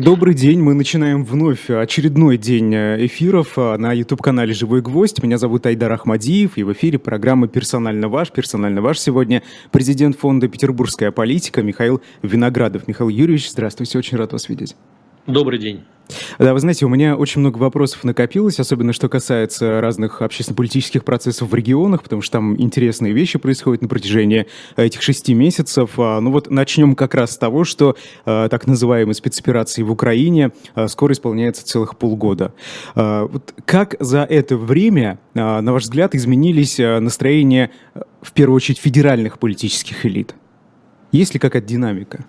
Добрый день, мы начинаем вновь очередной день э, эфиров э, на YouTube-канале «Живой гвоздь». Меня зовут Айдар Ахмадиев, и в эфире программа «Персонально ваш». «Персонально ваш» сегодня президент фонда «Петербургская политика» Михаил Виноградов. Михаил Юрьевич, здравствуйте, очень рад вас видеть. Добрый день. Да, вы знаете, у меня очень много вопросов накопилось, особенно что касается разных общественно-политических процессов в регионах, потому что там интересные вещи происходят на протяжении этих шести месяцев. А, ну вот начнем как раз с того, что а, так называемой спецоперации в Украине а, скоро исполняется целых полгода. Вот как за это время, на ваш взгляд, изменились настроения, в первую очередь, федеральных политических элит? Есть ли какая-то динамика?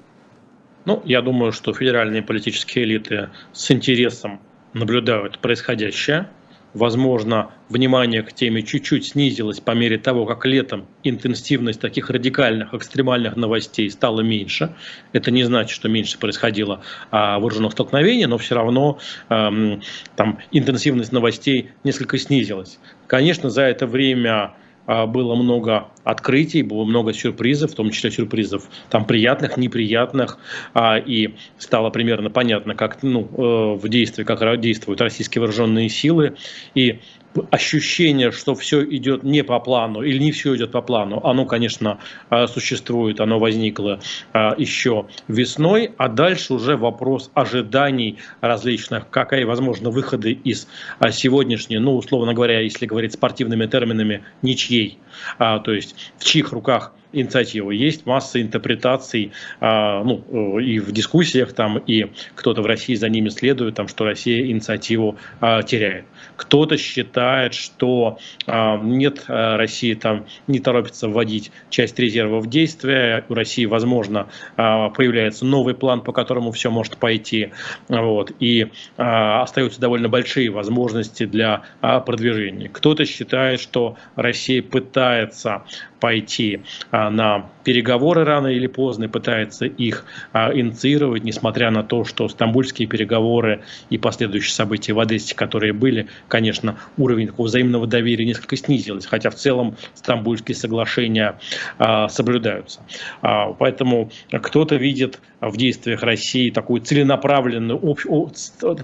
Ну, я думаю, что федеральные политические элиты с интересом наблюдают происходящее. Возможно, внимание к теме чуть-чуть снизилось по мере того, как летом интенсивность таких радикальных, экстремальных новостей стала меньше. Это не значит, что меньше происходило а, вооруженных столкновений, но все равно эм, там интенсивность новостей несколько снизилась. Конечно, за это время было много открытий, было много сюрпризов, в том числе сюрпризов там приятных, неприятных, а, и стало примерно понятно, как ну, э, в действии, как действуют российские вооруженные силы, и ощущение, что все идет не по плану или не все идет по плану, оно, конечно, а, существует, оно возникло а, еще весной, а дальше уже вопрос ожиданий различных, какие возможны выходы из а, сегодняшней, ну, условно говоря, если говорить спортивными терминами, ничьей, то есть в чьих руках инициатива. Есть масса интерпретаций ну, э, и в дискуссиях там, и кто-то в России за ними следует, там, что Россия инициативу теряет. Кто-то считает, что э, нет, Россия там не торопится вводить часть резерва в действие. У России, возможно, появляется новый план, по которому все может пойти. Вот, и остаются довольно большие возможности для продвижения. Кто-то считает, что Россия пытается пойти а, на переговоры рано или поздно, пытается их а, инициировать, несмотря на то, что стамбульские переговоры и последующие события в Одессе, которые были, конечно, уровень такого взаимного доверия несколько снизился, хотя в целом стамбульские соглашения а, соблюдаются. Поэтому кто-то видит в действиях России такую целенаправленную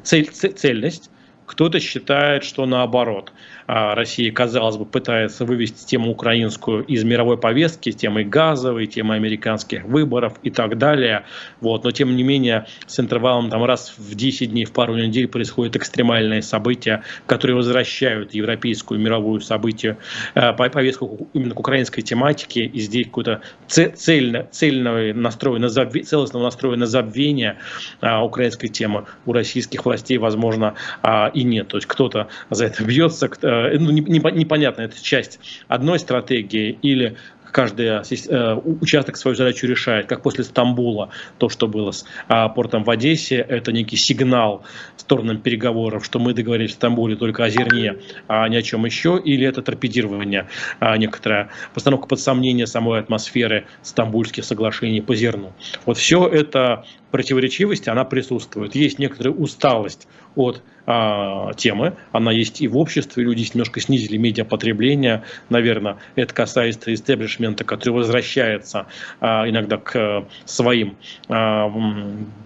цель, цельность, кто-то считает, что наоборот. А, Россия, казалось бы, пытается вывести тему украинскую из мировой повестки, темы газовой, темы американских выборов и так далее. Вот. Но, тем не менее, с интервалом там, раз в 10 дней, в пару недель происходят экстремальные события, которые возвращают европейскую мировую событие, э, повестку именно к украинской тематике. И здесь какой-то цельно, цельного настроя на забве, целостного настроя на забвение а, украинской темы у российских властей, возможно, а, и нет. То есть кто-то за это бьется, э, ну, непонятно, это часть одной стратегии или каждый э, участок свою задачу решает, как после Стамбула, то, что было с а, портом в Одессе, это некий сигнал сторонам переговоров, что мы договорились в Стамбуле только о зерне, а не о чем еще, или это торпедирование, а, некоторая постановка под сомнение самой атмосферы стамбульских соглашений по зерну. Вот все это противоречивость, она присутствует. Есть некоторая усталость от а, темы, она есть и в обществе, люди немножко снизили медиапотребление, наверное, это касается истеблишмента, который возвращается а, иногда к своим а,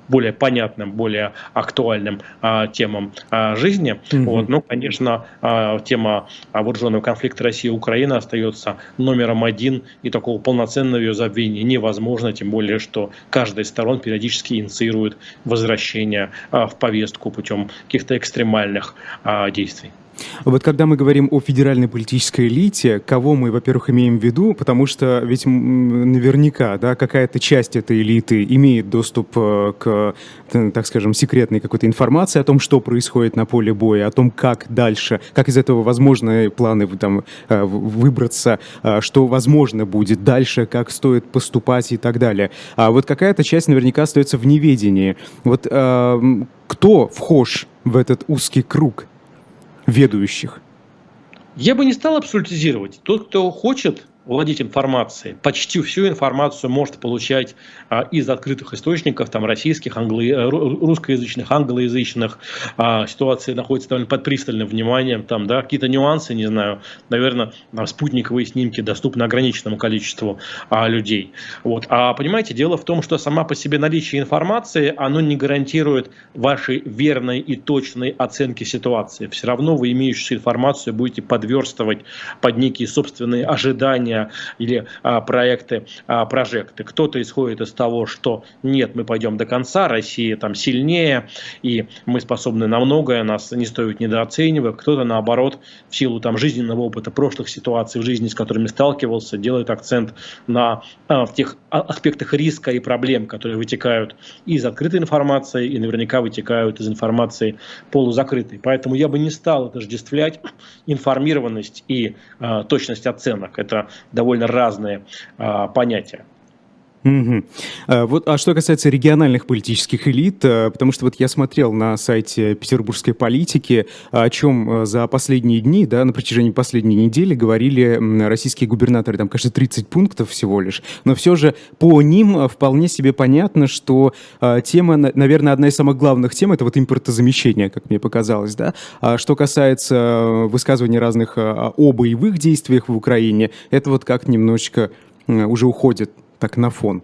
более понятным, более актуальным а, темам а, жизни. Mm-hmm. Вот. Ну, конечно, а, тема вооруженного конфликта России и Украины остается номером один, и такого полноценного ее забвения невозможно, тем более, что каждая из сторон периодически инициирует возвращение а, в повестку путем каких-то экстремальных а, действий. Вот когда мы говорим о федеральной политической элите, кого мы, во-первых, имеем в виду, потому что ведь наверняка да, какая-то часть этой элиты имеет доступ э, к, так скажем, секретной какой-то информации о том, что происходит на поле боя, о том, как дальше, как из этого возможны планы там, э, выбраться, э, что возможно будет дальше, как стоит поступать и так далее. А вот какая-то часть наверняка остается в неведении. Вот кто вхож в этот узкий круг? ведущих? Я бы не стал абсолютизировать. Тот, кто хочет владеть информацией. Почти всю информацию может получать а, из открытых источников, там российских, англо... Э, русскоязычных, англоязычных. А, ситуация находится довольно под пристальным вниманием. Там, да, какие-то нюансы, не знаю, наверное, спутниковые снимки доступны ограниченному количеству а, людей. Вот. А понимаете, дело в том, что сама по себе наличие информации, оно не гарантирует вашей верной и точной оценки ситуации. Все равно вы имеющуюся информацию будете подверстывать под некие собственные ожидания или а, проекты, а, прожекты. Кто-то исходит из того, что нет, мы пойдем до конца, Россия там сильнее, и мы способны на многое, нас не стоит недооценивать. Кто-то наоборот, в силу там жизненного опыта прошлых ситуаций в жизни, с которыми сталкивался, делает акцент на а, в тех аспектах риска и проблем, которые вытекают из открытой информации и наверняка вытекают из информации полузакрытой. Поэтому я бы не стал отождествлять информированность и э, точность оценок. Это довольно разные э, понятия. Угу. Вот, а что касается региональных политических элит, а, потому что вот я смотрел на сайте петербургской политики, о чем а, за последние дни, да, на протяжении последней недели говорили российские губернаторы, там, кажется, 30 пунктов всего лишь, но все же по ним вполне себе понятно, что тема, наверное, одна из самых главных тем, это вот импортозамещение, как мне показалось, да, а что касается высказываний разных о боевых действиях в Украине, это вот как немножечко уже уходит так на фон?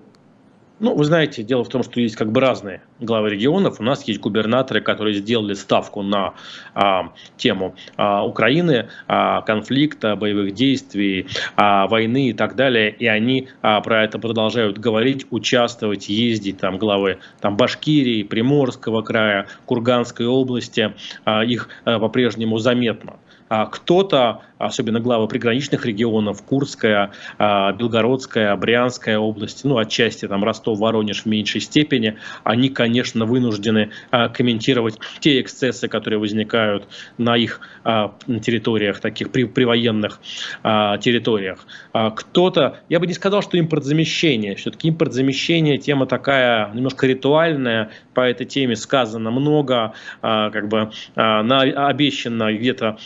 Ну, вы знаете, дело в том, что есть как бы разные главы регионов. У нас есть губернаторы, которые сделали ставку на а, тему а, Украины, а, конфликта, боевых действий, а, войны и так далее. И они а, про это продолжают говорить, участвовать, ездить. Там главы там, Башкирии, Приморского края, Курганской области. А, их а, по-прежнему заметно. А кто-то, особенно главы приграничных регионов, Курская, а, Белгородская, Брянская область, ну, отчасти там Ростов, Воронеж в меньшей степени, они, конечно, вынуждены а, комментировать те эксцессы, которые возникают на их территориях, таких при, привоенных территориях. Кто-то, я бы не сказал, что импортзамещение, все-таки импортзамещение тема такая немножко ритуальная, по этой теме сказано много, как бы на, обещано где-то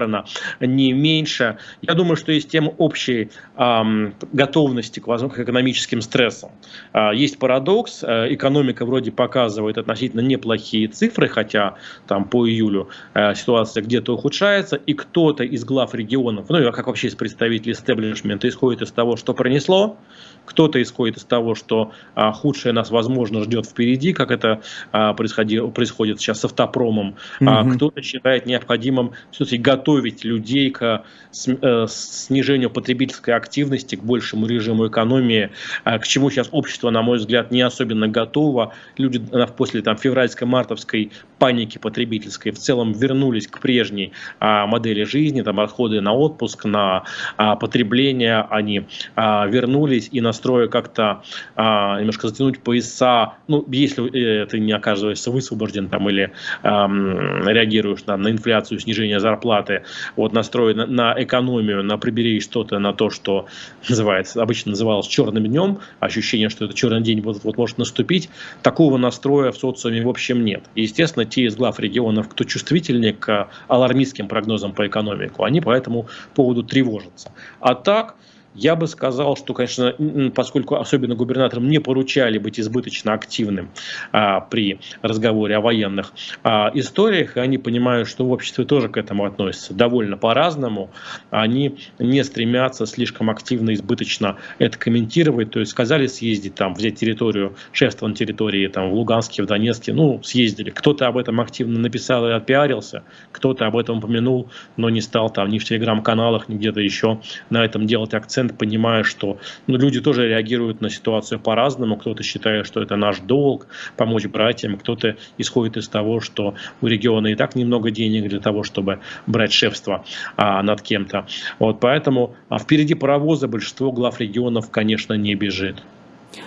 наврано не меньше. Я думаю, что есть тема общей э, готовности к, к экономическим стрессам. Э, есть парадокс, э, экономика вроде показывает относительно неплохие цифры, хотя там по июлю э, ситуация где-то ухудшается, и кто-то из глав регионов, ну и как вообще из представителей истеблишмента, исходит из того, что пронесло, кто-то исходит из того, что а, худшее нас, возможно, ждет впереди, как это а, происходит, происходит сейчас с автопромом. Mm-hmm. А, кто-то считает необходимым все-таки готовить людей к с, э, снижению потребительской активности, к большему режиму экономии, а, к чему сейчас общество, на мой взгляд, не особенно готово. Люди после там, февральско-мартовской паники потребительской в целом вернулись к прежней а, модели жизни, там расходы на отпуск, на а, потребление, они а, вернулись и настроя как-то немножко затянуть пояса, ну, если э, ты не оказываешься высвобожден там или а, реагируешь на, на инфляцию, снижение зарплаты, вот настрой на, на экономию, на прибери что-то на то, что называется, обычно называлось черным днем, ощущение, что это черный день вот, вот может наступить, такого настроя в социуме в общем нет. И, естественно, те из глав регионов, кто чувствительнее к алармистским прогнозам по экономику, они по этому поводу тревожатся. А так, я бы сказал, что, конечно, поскольку особенно губернаторам не поручали быть избыточно активным а, при разговоре о военных а, историях, и они понимают, что в обществе тоже к этому относятся довольно по-разному, они не стремятся слишком активно, избыточно это комментировать. То есть сказали съездить там, взять территорию, шефство на территории там, в Луганске, в Донецке, ну, съездили. Кто-то об этом активно написал и отпиарился, кто-то об этом упомянул, но не стал там ни в телеграм-каналах, ни где-то еще на этом делать акцент акцент, понимая, что ну, люди тоже реагируют на ситуацию по-разному. Кто-то считает, что это наш долг помочь братьям, кто-то исходит из того, что у региона и так немного денег для того, чтобы брать шефство а, над кем-то. Вот поэтому а впереди паровоза большинство глав регионов, конечно, не бежит.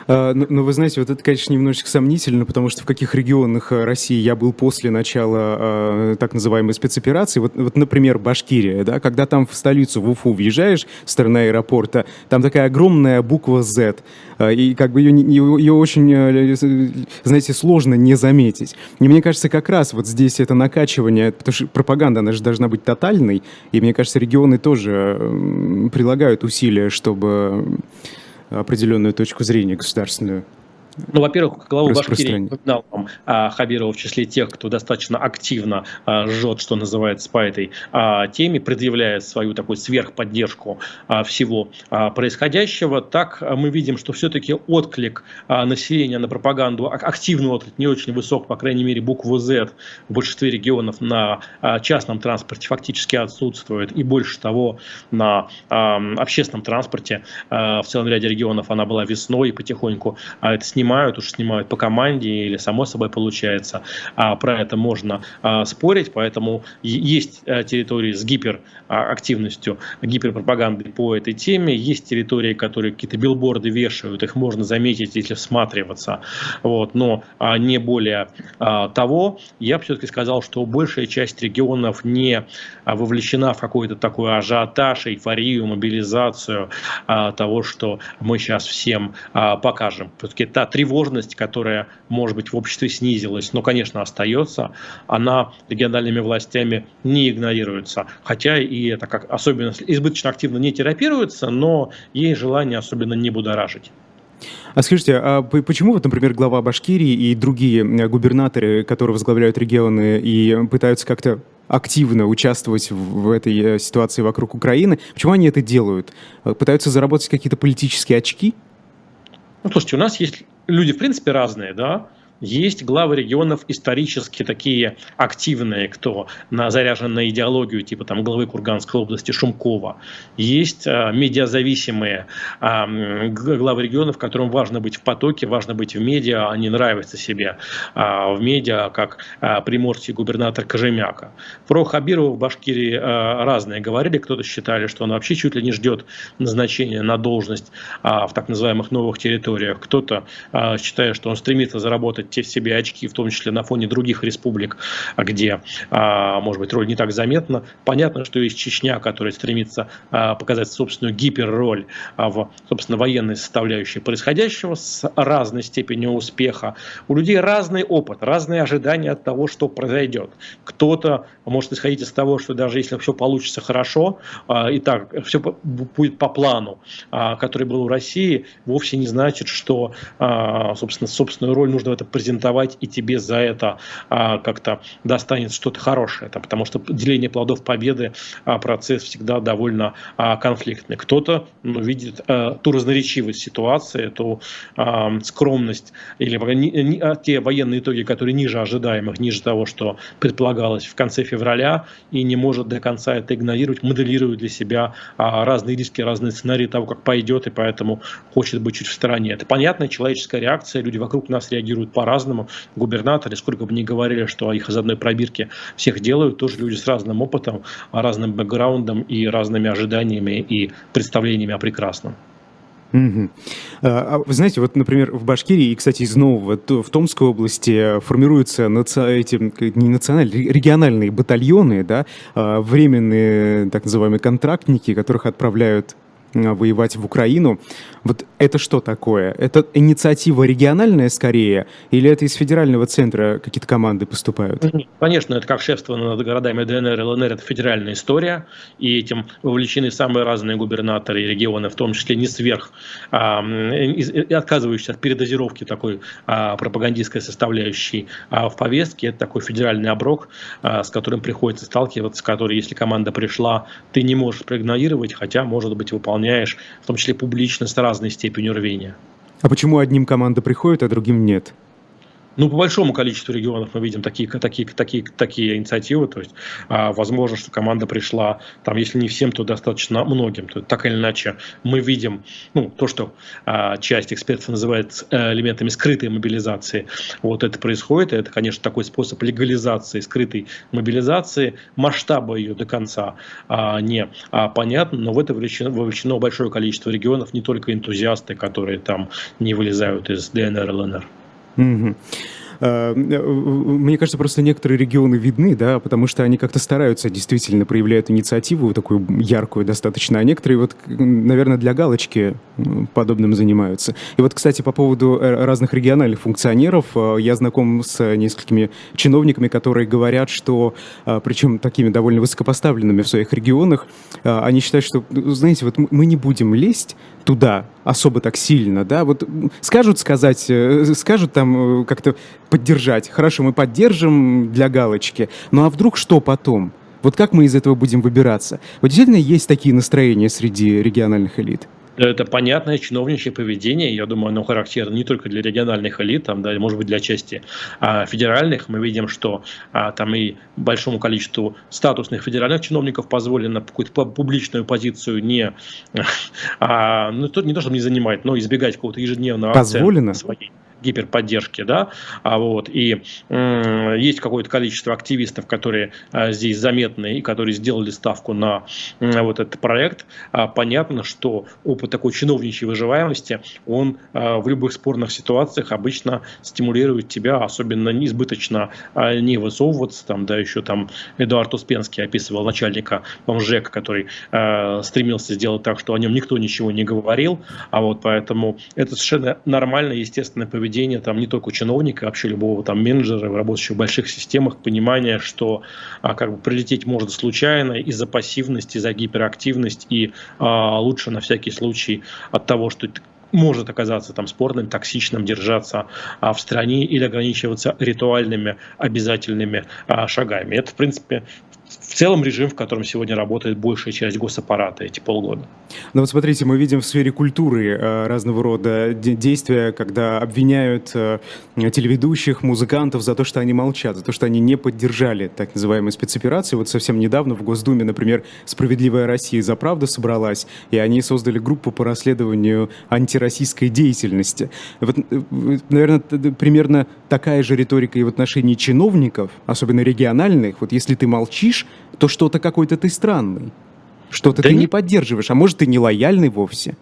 А, ну, ну, вы знаете, вот это, конечно, немножечко сомнительно, потому что в каких регионах э, России я был после начала э, так называемой спецоперации, вот, вот, например, Башкирия, да, когда там в столицу, в Уфу въезжаешь с стороны аэропорта, там такая огромная буква Z, э, и как бы ее, ее, ее очень, э, знаете, сложно не заметить. И мне кажется, как раз вот здесь это накачивание, потому что пропаганда, она же должна быть тотальной, и мне кажется, регионы тоже э, прилагают усилия, чтобы определенную точку зрения государственную ну, во-первых, главу Башкирии упоминал а, Хабирова в числе тех, кто достаточно активно а, жжет, что называется, по этой а, теме, предъявляет свою такую сверхподдержку а, всего а, происходящего. Так а, мы видим, что все-таки отклик а, населения на пропаганду, а, активный отклик, не очень высок, по крайней мере, букву Z в большинстве регионов на а, частном транспорте фактически отсутствует. И больше того, на а, общественном транспорте а, в целом ряде регионов она была весной и потихоньку а, это снимается снимают, уж снимают по команде или само собой получается. А про это можно а, спорить, поэтому есть а, территории с гиперактивностью, гиперпропагандой по этой теме, есть территории, которые какие-то билборды вешают, их можно заметить, если всматриваться, вот, но а, не более а, того. Я бы все-таки сказал, что большая часть регионов не а, вовлечена в какой-то такой ажиотаж, эйфорию, мобилизацию а, того, что мы сейчас всем а, покажем. Все-таки та тревожность, которая, может быть, в обществе снизилась, но, конечно, остается, она региональными властями не игнорируется. Хотя и это как особенно избыточно активно не терапируется, но ей желание особенно не будоражить. А скажите, а почему вот, например, глава Башкирии и другие губернаторы, которые возглавляют регионы и пытаются как-то активно участвовать в этой э, ситуации вокруг Украины, почему они это делают? Пытаются заработать какие-то политические очки? Ну, слушайте, у нас есть люди, в принципе, разные, да, есть главы регионов исторически такие активные, кто на, заряжен на идеологию, типа там главы Курганской области Шумкова. Есть а, медиазависимые а, главы регионов, которым важно быть в потоке, важно быть в медиа, они нравятся себе а, в медиа, как а, приморский губернатор Кожемяка. Про Хабирова в Башкирии а, разные говорили, кто-то считали, что он вообще чуть ли не ждет назначения на должность а, в так называемых новых территориях. Кто-то а, считает, что он стремится заработать те себе очки, в том числе на фоне других республик, где, а, может быть, роль не так заметна. Понятно, что есть Чечня, которая стремится а, показать собственную гиперроль а, в, собственно, военной составляющей происходящего с разной степенью успеха. У людей разный опыт, разные ожидания от того, что произойдет. Кто-то может исходить из того, что даже если все получится хорошо, и так все будет по плану, который был у России, вовсе не значит, что, собственно, собственную роль нужно в это презентовать, и тебе за это а, как-то достанет что-то хорошее. Это потому что деление плодов победы а, процесс всегда довольно а, конфликтный. Кто-то ну, видит а, ту разноречивость ситуации, ту а, скромность или не, не, а, те военные итоги, которые ниже ожидаемых, ниже того, что предполагалось в конце февраля, и не может до конца это игнорировать, моделирует для себя а, разные риски, разные сценарии того, как пойдет, и поэтому хочет быть чуть в стороне. Это понятная человеческая реакция, люди вокруг нас реагируют по по-разному. Губернаторы, сколько бы ни говорили, что их из одной пробирки всех делают, тоже люди с разным опытом, разным бэкграундом и разными ожиданиями и представлениями о прекрасном. Угу. А, вы знаете, вот, например, в Башкирии и, кстати, из нового, в Томской области формируются наци... эти, не национальные, региональные батальоны, да, а, временные так называемые контрактники, которых отправляют воевать в Украину. Вот это что такое? Это инициатива региональная скорее, или это из федерального центра какие-то команды поступают? Конечно, это как шефство над городами ДНР и ЛНР, это федеральная история, и этим вовлечены самые разные губернаторы и регионы, в том числе не сверх, а, отказывающиеся от передозировки такой а, пропагандистской составляющей а, в повестке. Это такой федеральный оброк, а, с которым приходится сталкиваться, который, если команда пришла, ты не можешь проигнорировать, хотя, может быть, выполняешь, в том числе публично, с разной степенью рвения. А почему одним команда приходит, а другим нет? Ну, по большому количеству регионов мы видим такие, такие, такие, такие инициативы. То есть, а, возможно, что команда пришла, там, если не всем, то достаточно многим. То так или иначе, мы видим ну, то, что а, часть экспертов называет а, элементами скрытой мобилизации. Вот это происходит. Это, конечно, такой способ легализации скрытой мобилизации. Масштаба ее до конца а, не а, понятно, но в это вовлечено, вовлечено большое количество регионов, не только энтузиасты, которые там не вылезают из ДНР, ЛНР. Угу. Мне кажется, просто некоторые регионы видны, да, потому что они как-то стараются, действительно проявляют инициативу такую яркую достаточно, а некоторые вот, наверное, для галочки подобным занимаются. И вот, кстати, по поводу э, разных региональных функционеров, я знаком с несколькими чиновниками, которые говорят, что, причем такими довольно высокопоставленными в своих регионах, они считают, что, ну, знаете, вот мы не будем лезть туда особо так сильно, да, вот скажут сказать, э, скажут там э, как-то поддержать, хорошо, мы поддержим для галочки, ну а вдруг что потом? Вот как мы из этого будем выбираться? Вот действительно есть такие настроения среди региональных элит? Это понятное чиновничье поведение, я думаю, оно характерно не только для региональных элит, там, да, может быть, для части а, федеральных. Мы видим, что а, там и большому количеству статусных федеральных чиновников позволено какую-то публичную позицию не, а, ну, не то, чтобы не занимать, но избегать какого-то ежедневного позволено? своей гиперподдержки, да, а вот, и э, есть какое-то количество активистов, которые э, здесь заметны и которые сделали ставку на э, вот этот проект, а понятно, что опыт такой чиновничьей выживаемости, он э, в любых спорных ситуациях обычно стимулирует тебя, особенно неизбыточно э, не высовываться, там, да, еще там Эдуард Успенский описывал начальника МЖЭК, который э, стремился сделать так, что о нем никто ничего не говорил, а вот поэтому это совершенно нормальное, естественное поведение поведение там не только чиновника, а вообще любого там менеджера, работающего в больших системах, понимание, что а, как бы прилететь может случайно из-за пассивности, из-за гиперактивности и а, лучше на всякий случай от того, что может оказаться там спорным, токсичным, держаться а, в стране или ограничиваться ритуальными обязательными а, шагами. Это, в принципе, целом режим, в котором сегодня работает большая часть госаппарата эти полгода. Ну вот смотрите, мы видим в сфере культуры э, разного рода действия, когда обвиняют э, телеведущих, музыкантов за то, что они молчат, за то, что они не поддержали так называемые спецоперации. Вот совсем недавно в Госдуме, например, «Справедливая Россия за правду» собралась, и они создали группу по расследованию антироссийской деятельности. Вот, э, наверное, примерно такая же риторика и в отношении чиновников, особенно региональных. Вот если ты молчишь, то что-то какой-то ты странный. Что-то да ты не... не поддерживаешь, а может, ты не лояльный вовсе.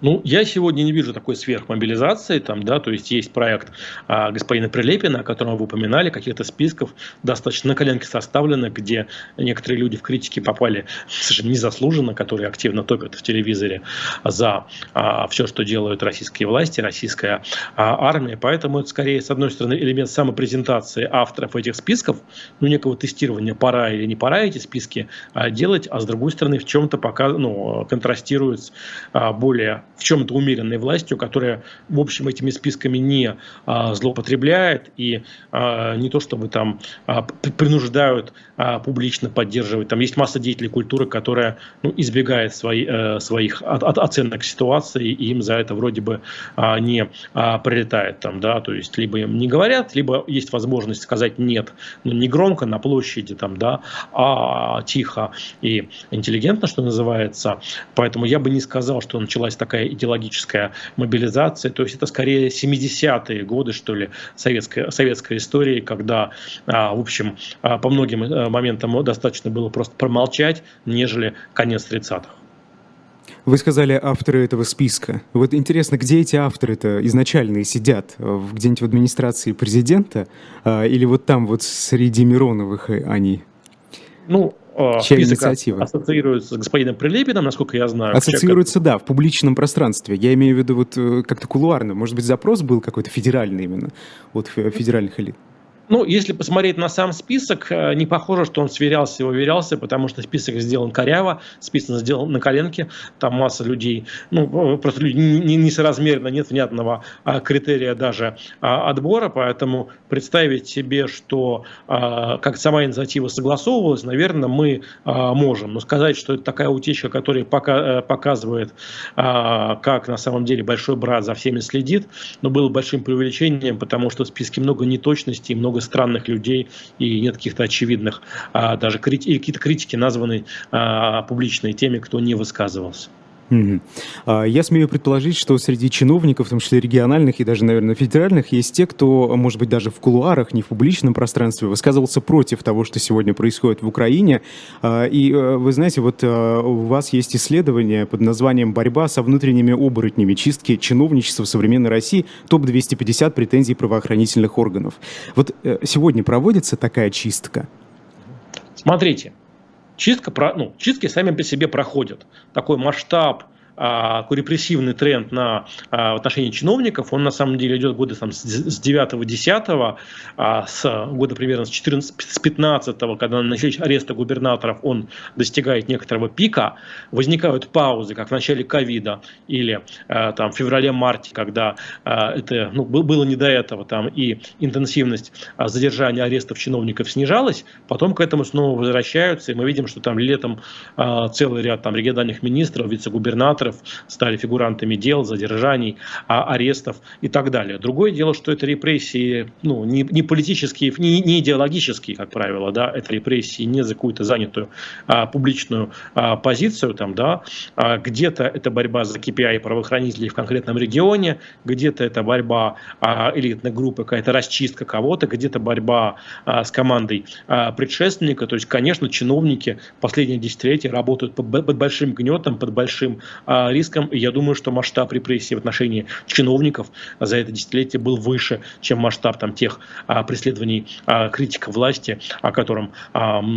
Ну, я сегодня не вижу такой сверхмобилизации, там, да, то есть есть проект а, господина Прилепина, о котором вы упоминали, каких-то списков достаточно на коленке составлено, где некоторые люди в критике попали совершенно незаслуженно, которые активно топят в телевизоре за а, все, что делают российские власти, российская а, армия, поэтому это скорее, с одной стороны, элемент самопрезентации авторов этих списков, ну, некого тестирования, пора или не пора эти списки а, делать, а с другой стороны, в чем-то пока, ну, контрастирует а, более в чем-то умеренной властью, которая, в общем, этими списками не а, злоупотребляет и а, не то чтобы там а, принуждают а, публично поддерживать. Там есть масса деятелей культуры, которая ну, избегает свои, а, своих от, от, оценок ситуации, и им за это вроде бы а, не а, прилетает. Там, да? То есть либо им не говорят, либо есть возможность сказать нет, но не громко на площади, там, да, а тихо и интеллигентно, что называется. Поэтому я бы не сказал, что началась такая такая идеологическая мобилизация. То есть это скорее 70-е годы, что ли, советской, советской истории, когда, а, в общем, а, по многим э, моментам достаточно было просто промолчать, нежели конец 30-х. Вы сказали авторы этого списка. Вот интересно, где эти авторы-то изначальные сидят? Где-нибудь в администрации президента? А, или вот там вот среди Мироновых они? Ну, Чья список инициатива? ассоциируется с господином Прилепиным, насколько я знаю. Ассоциируется, да, в публичном пространстве. Я имею в виду вот э, как-то кулуарно. Может быть, запрос был какой-то федеральный именно от федеральных элит? Ну, если посмотреть на сам список, э, не похоже, что он сверялся и уверялся, потому что список сделан коряво, список сделан на коленке, там масса людей, ну, э, просто люди не, несоразмерно, нет внятного а, критерия даже а, отбора, поэтому представить себе, что а, как сама инициатива согласовывалась, наверное, мы можем. Но сказать, что это такая утечка, которая пока, э, показывает, как на самом деле большой брат за всеми следит, но было большим преувеличением, потому что в списке много неточностей, много много странных людей и нет каких-то очевидных, а, даже крити- какие-то критики названы а, публичные теми, кто не высказывался. Угу. Я смею предположить, что среди чиновников, в том числе региональных и даже, наверное, федеральных, есть те, кто, может быть, даже в кулуарах, не в публичном пространстве, высказывался против того, что сегодня происходит в Украине. А, и э, вы знаете, вот э, у вас есть исследование под названием «Борьба со внутренними оборотнями. Чистки чиновничества в современной России. Топ-250 претензий правоохранительных органов». Вот э, сегодня проводится такая чистка? Смотрите, чистка, ну, чистки сами по себе проходят. Такой масштаб репрессивный тренд на, а, отношении чиновников, он на самом деле идет года там, с 9-10, а, с года примерно с 14 с 15 когда начались аресты губернаторов, он достигает некоторого пика, возникают паузы, как в начале ковида или там, в феврале-марте, когда это ну, было не до этого, там, и интенсивность задержания арестов чиновников снижалась, потом к этому снова возвращаются, и мы видим, что там летом целый ряд там, региональных министров, вице-губернаторов, министров стали фигурантами дел, задержаний, а, арестов и так далее. Другое дело, что это репрессии ну, не, не политические, не, не идеологические, как правило, да, это репрессии не за какую-то занятую а, публичную а, позицию, там, да, а, где-то это борьба за KPI правоохранителей в конкретном регионе, где-то это борьба а, элитной группы, какая-то расчистка кого-то, где-то борьба а, с командой а, предшественника, то есть, конечно, чиновники последние десятилетия работают под, под большим гнетом, под большим а, а, риском. И я думаю, что масштаб репрессий в отношении чиновников за это десятилетие был выше, чем масштаб там, тех а, преследований а, критиков власти, о котором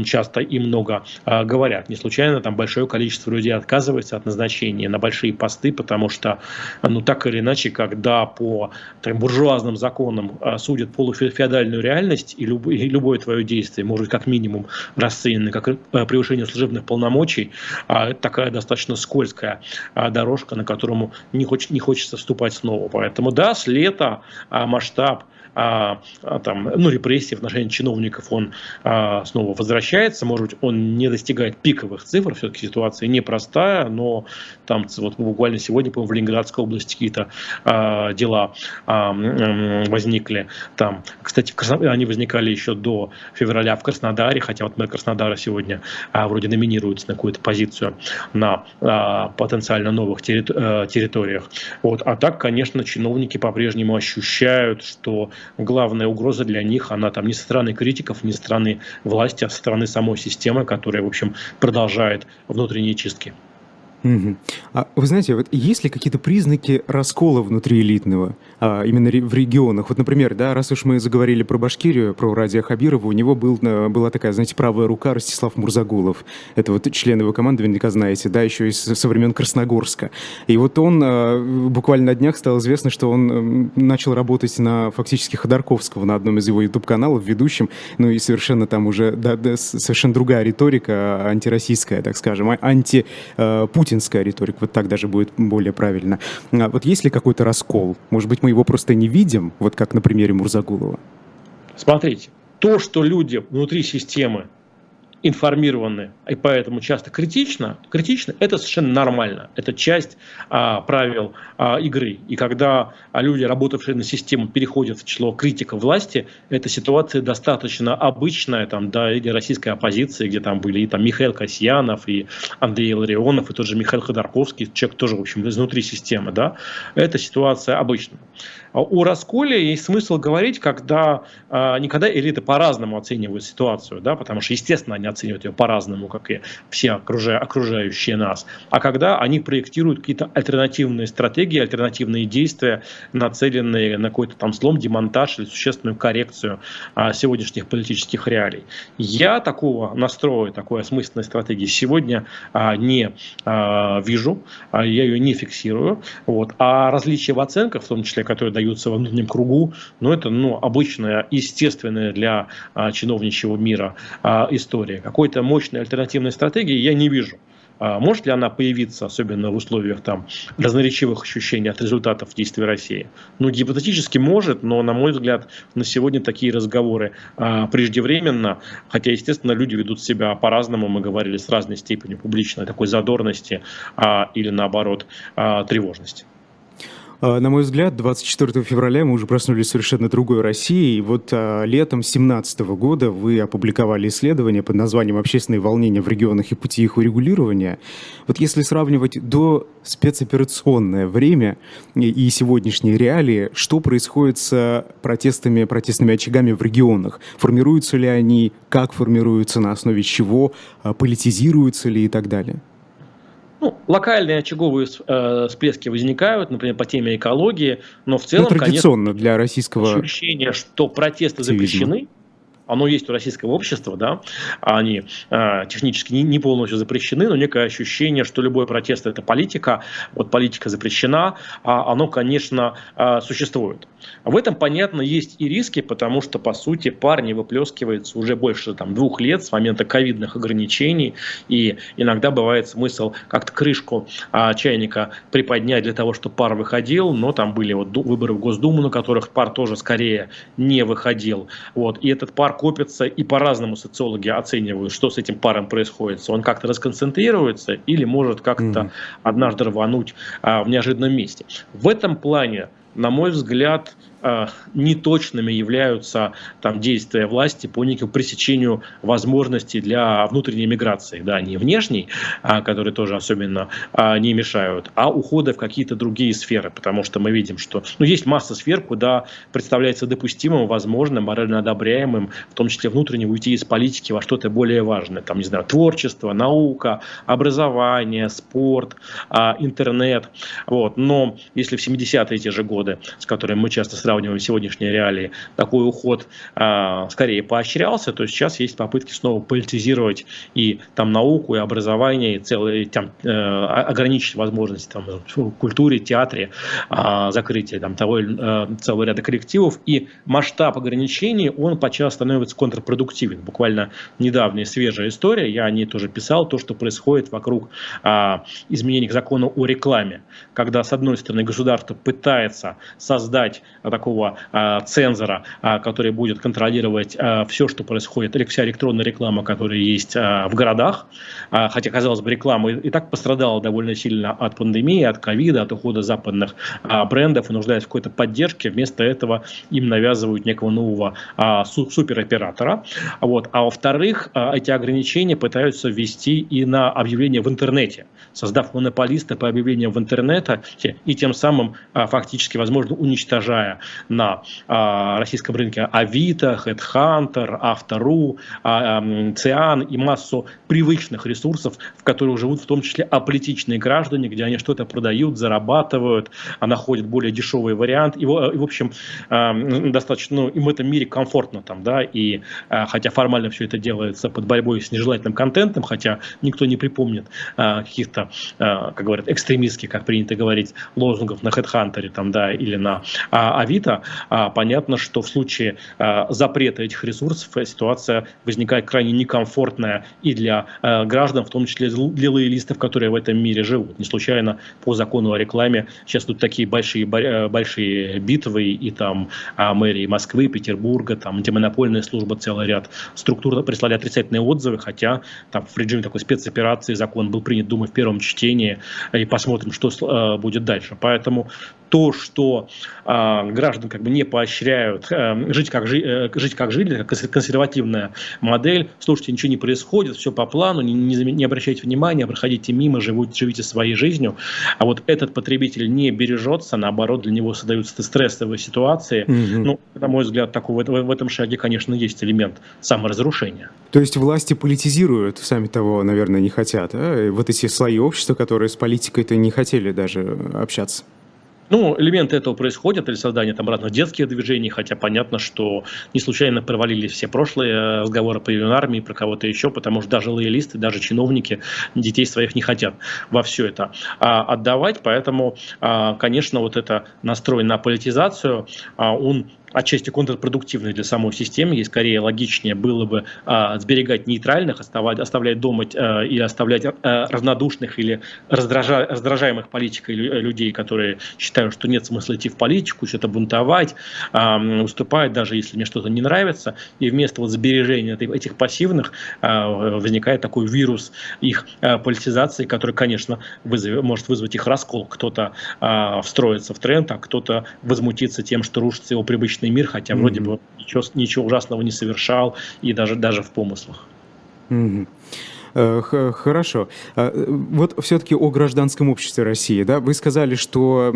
часто и много говорят. Не случайно там большое количество людей отказывается от назначения на большие посты, потому что, ну так или иначе, когда по там, буржуазным законам судят полуфеодальную реальность, и, люб, и любое твое действие может как минимум расценено как превышение служебных полномочий, такая достаточно скользкая а, дорожка, на которому не, хочет, не хочется вступать снова. Поэтому да, с лета а, масштаб а, а, там, ну, репрессии в отношении чиновников, он а, снова возвращается. Может быть, он не достигает пиковых цифр, все-таки ситуация непростая, но там вот буквально сегодня, по-моему, в Ленинградской области какие-то а, дела а, возникли. Там, кстати, они возникали еще до февраля в Краснодаре, хотя вот мэр Краснодара сегодня а, вроде номинируется на какую-то позицию на а, потенциально новых а, территориях. Вот. А так, конечно, чиновники по-прежнему ощущают, что главная угроза для них, она там не со стороны критиков, не со стороны власти, а со стороны самой системы, которая, в общем, продолжает внутренние чистки. Угу. А вы знаете, вот есть ли какие-то признаки раскола внутри элитного, а, именно в регионах? Вот, например, да, раз уж мы заговорили про Башкирию, про Радия Хабирова, у него был, э, была такая, знаете, правая рука Ростислав Мурзагулов. Это вот член его команды, вы наверняка знаете, да, еще из со времен Красногорска. И вот он э, буквально на днях стало известно, что он начал работать на фактически Ходорковского на одном из его YouTube-каналов ведущим, ну и совершенно там уже да, да, совершенно другая риторика, антироссийская, так скажем, а, анти-путин путинская риторика, вот так даже будет более правильно. А вот есть ли какой-то раскол? Может быть, мы его просто не видим, вот как на примере Мурзагулова? Смотрите, то, что люди внутри системы информированы и поэтому часто критично, критично это совершенно нормально. Это часть а, правил а, игры. И когда а, люди, работавшие на систему, переходят в число критиков власти, эта ситуация достаточно обычная там, да, или российской оппозиции, где там были и там Михаил Касьянов, и Андрей Ларионов, и тот же Михаил Ходорковский, человек тоже, в общем, изнутри системы. Да, эта ситуация обычная. А о расколе есть смысл говорить, когда а, никогда элиты по-разному оценивают ситуацию, да, потому что, естественно, они оценивают ее по-разному, как и все окружающие нас, а когда они проектируют какие-то альтернативные стратегии, альтернативные действия, нацеленные на какой-то там слом, демонтаж или существенную коррекцию а, сегодняшних политических реалий. Я такого настроя, такой осмысленной стратегии сегодня не вижу, я ее не фиксирую. Вот. А различия в оценках, в том числе, которые продаются во внутреннем кругу, но это ну, обычная, естественная для а, чиновничьего мира а, история. Какой-то мощной альтернативной стратегии я не вижу. А может ли она появиться, особенно в условиях там, разноречивых ощущений от результатов действий России? Ну, гипотетически может, но, на мой взгляд, на сегодня такие разговоры а, преждевременно, хотя, естественно, люди ведут себя по-разному, мы говорили, с разной степенью публичной такой задорности а, или, наоборот, а, тревожности. А, на мой взгляд, 24 февраля мы уже проснулись совершенно другой России. И вот а, летом 2017 года вы опубликовали исследование под названием «Общественные волнения в регионах и пути их урегулирования». Вот если сравнивать до спецоперационное время и сегодняшние реалии, что происходит с протестами, протестными очагами в регионах? Формируются ли они, как формируются, на основе чего, а, политизируются ли и так далее? Ну, локальные очаговые э, всплески возникают, например, по теме экологии, но в целом, ну, традиционно конечно, для российского ощущение, что протесты запрещены, оно есть у российского общества, да, они э, технически не, не полностью запрещены, но некое ощущение, что любой протест это политика, вот политика запрещена, а оно, конечно, э, существует. В этом, понятно, есть и риски, потому что, по сути, пар не выплескивается уже больше там, двух лет с момента ковидных ограничений, и иногда бывает смысл как-то крышку а, чайника приподнять для того, чтобы пар выходил, но там были вот выборы в Госдуму, на которых пар тоже скорее не выходил. Вот. И этот пар копится, и по-разному социологи оценивают, что с этим паром происходит. Он как-то расконцентрируется или может как-то mm-hmm. однажды рвануть а, в неожиданном месте. В этом плане на мой взгляд, неточными являются там, действия власти по некому пресечению возможностей для внутренней миграции, да, не внешней, а, которые тоже особенно а, не мешают, а ухода в какие-то другие сферы, потому что мы видим, что ну, есть масса сфер, куда представляется допустимым, возможным, морально одобряемым, в том числе внутренне уйти из политики во что-то более важное, там, не знаю, творчество, наука, образование, спорт, а, интернет, вот, но если в 70-е те же годы, с которыми мы часто сравниваем сегодняшние реалии, такой уход а, скорее поощрялся, то сейчас есть попытки снова политизировать и там науку, и образование, и целые, там, э, ограничить возможности там, в культуре, театре, э, закрытие там, того, э, целого ряда коллективов. И масштаб ограничений, он подчас становится контрпродуктивен. Буквально недавняя свежая история, я о ней тоже писал, то, что происходит вокруг э, изменений к закону о рекламе, когда, с одной стороны, государство пытается создать такого а, цензора, а, который будет контролировать а, все, что происходит, или вся электронная реклама, которая есть а, в городах. А, хотя, казалось бы, реклама и, и так пострадала довольно сильно от пандемии, от ковида, от ухода западных а, брендов и нуждается в какой-то поддержке. Вместо этого им навязывают некого нового а, су супероператора. Вот. А во-вторых, а, эти ограничения пытаются ввести и на объявления в интернете, создав монополиста по объявлениям в интернете и тем самым а, фактически, возможно, уничтожая на а, российском рынке Авито, Headhunter, Автору, а, Циан и массу привычных ресурсов, в которых живут в том числе аполитичные граждане, где они что-то продают, зарабатывают, а находят более дешевый вариант. И, и в общем, достаточно, ну, им в этом мире комфортно там, да, и хотя формально все это делается под борьбой с нежелательным контентом, хотя никто не припомнит каких-то, как говорят, экстремистских, как принято говорить, лозунгов на HeadHunter там, да, или на Авито, а, понятно, что в случае а, запрета этих ресурсов ситуация возникает крайне некомфортная и для а, граждан, в том числе для лоялистов, которые в этом мире живут. Не случайно по закону о рекламе сейчас тут такие большие, большие битвы и там мэрии Москвы, Петербурга, там антимонопольная служба, целый ряд структур прислали отрицательные отзывы, хотя там в режиме такой спецоперации закон был принят, думаю, в первом чтении, и посмотрим, что будет дальше. Поэтому то, что э, граждан как бы не поощряют э, жить, как жи, э, жить как жили, консервативная модель, слушайте, ничего не происходит, все по плану, не, не, не обращайте внимания, проходите мимо, живут, живите своей жизнью. А вот этот потребитель не бережется, наоборот, для него создаются стрессовые ситуации. Mm-hmm. Ну, на мой взгляд, такой, в, в этом шаге, конечно, есть элемент саморазрушения. То есть власти политизируют, сами того, наверное, не хотят, а? вот эти слои общества, которые с политикой-то не хотели даже общаться. Ну, элементы этого происходят, или создание там разных детских движений, хотя понятно, что не случайно провалились все прошлые э, разговоры по армии, про кого-то еще, потому что даже лоялисты, даже чиновники детей своих не хотят во все это а, отдавать, поэтому, а, конечно, вот это настрой на политизацию, а, он отчасти контрпродуктивной для самой системы, и скорее логичнее было бы а, сберегать нейтральных, оставать, оставлять дома а, или оставлять а, равнодушных или раздража, раздражаемых политикой людей, которые считают, что нет смысла идти в политику, что-то бунтовать, а, уступать, даже если мне что-то не нравится, и вместо вот сбережения этих пассивных а, возникает такой вирус их а, политизации, который, конечно, вызов, может вызвать их раскол. Кто-то а, встроится в тренд, а кто-то возмутится тем, что рушится его привычный обычный мир, хотя mm-hmm. вроде бы ничего, ничего ужасного не совершал и даже, даже в помыслах. Mm-hmm. Хорошо. А, вот все-таки о гражданском обществе России. Да? Вы сказали, что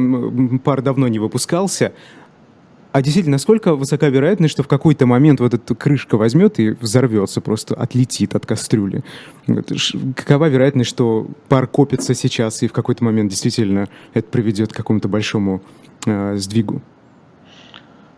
пар давно не выпускался. А действительно, насколько высока вероятность, что в какой-то момент вот эта крышка возьмет и взорвется, просто отлетит от кастрюли? Какова вероятность, что пар копится сейчас и в какой-то момент действительно это приведет к какому-то большому э, сдвигу?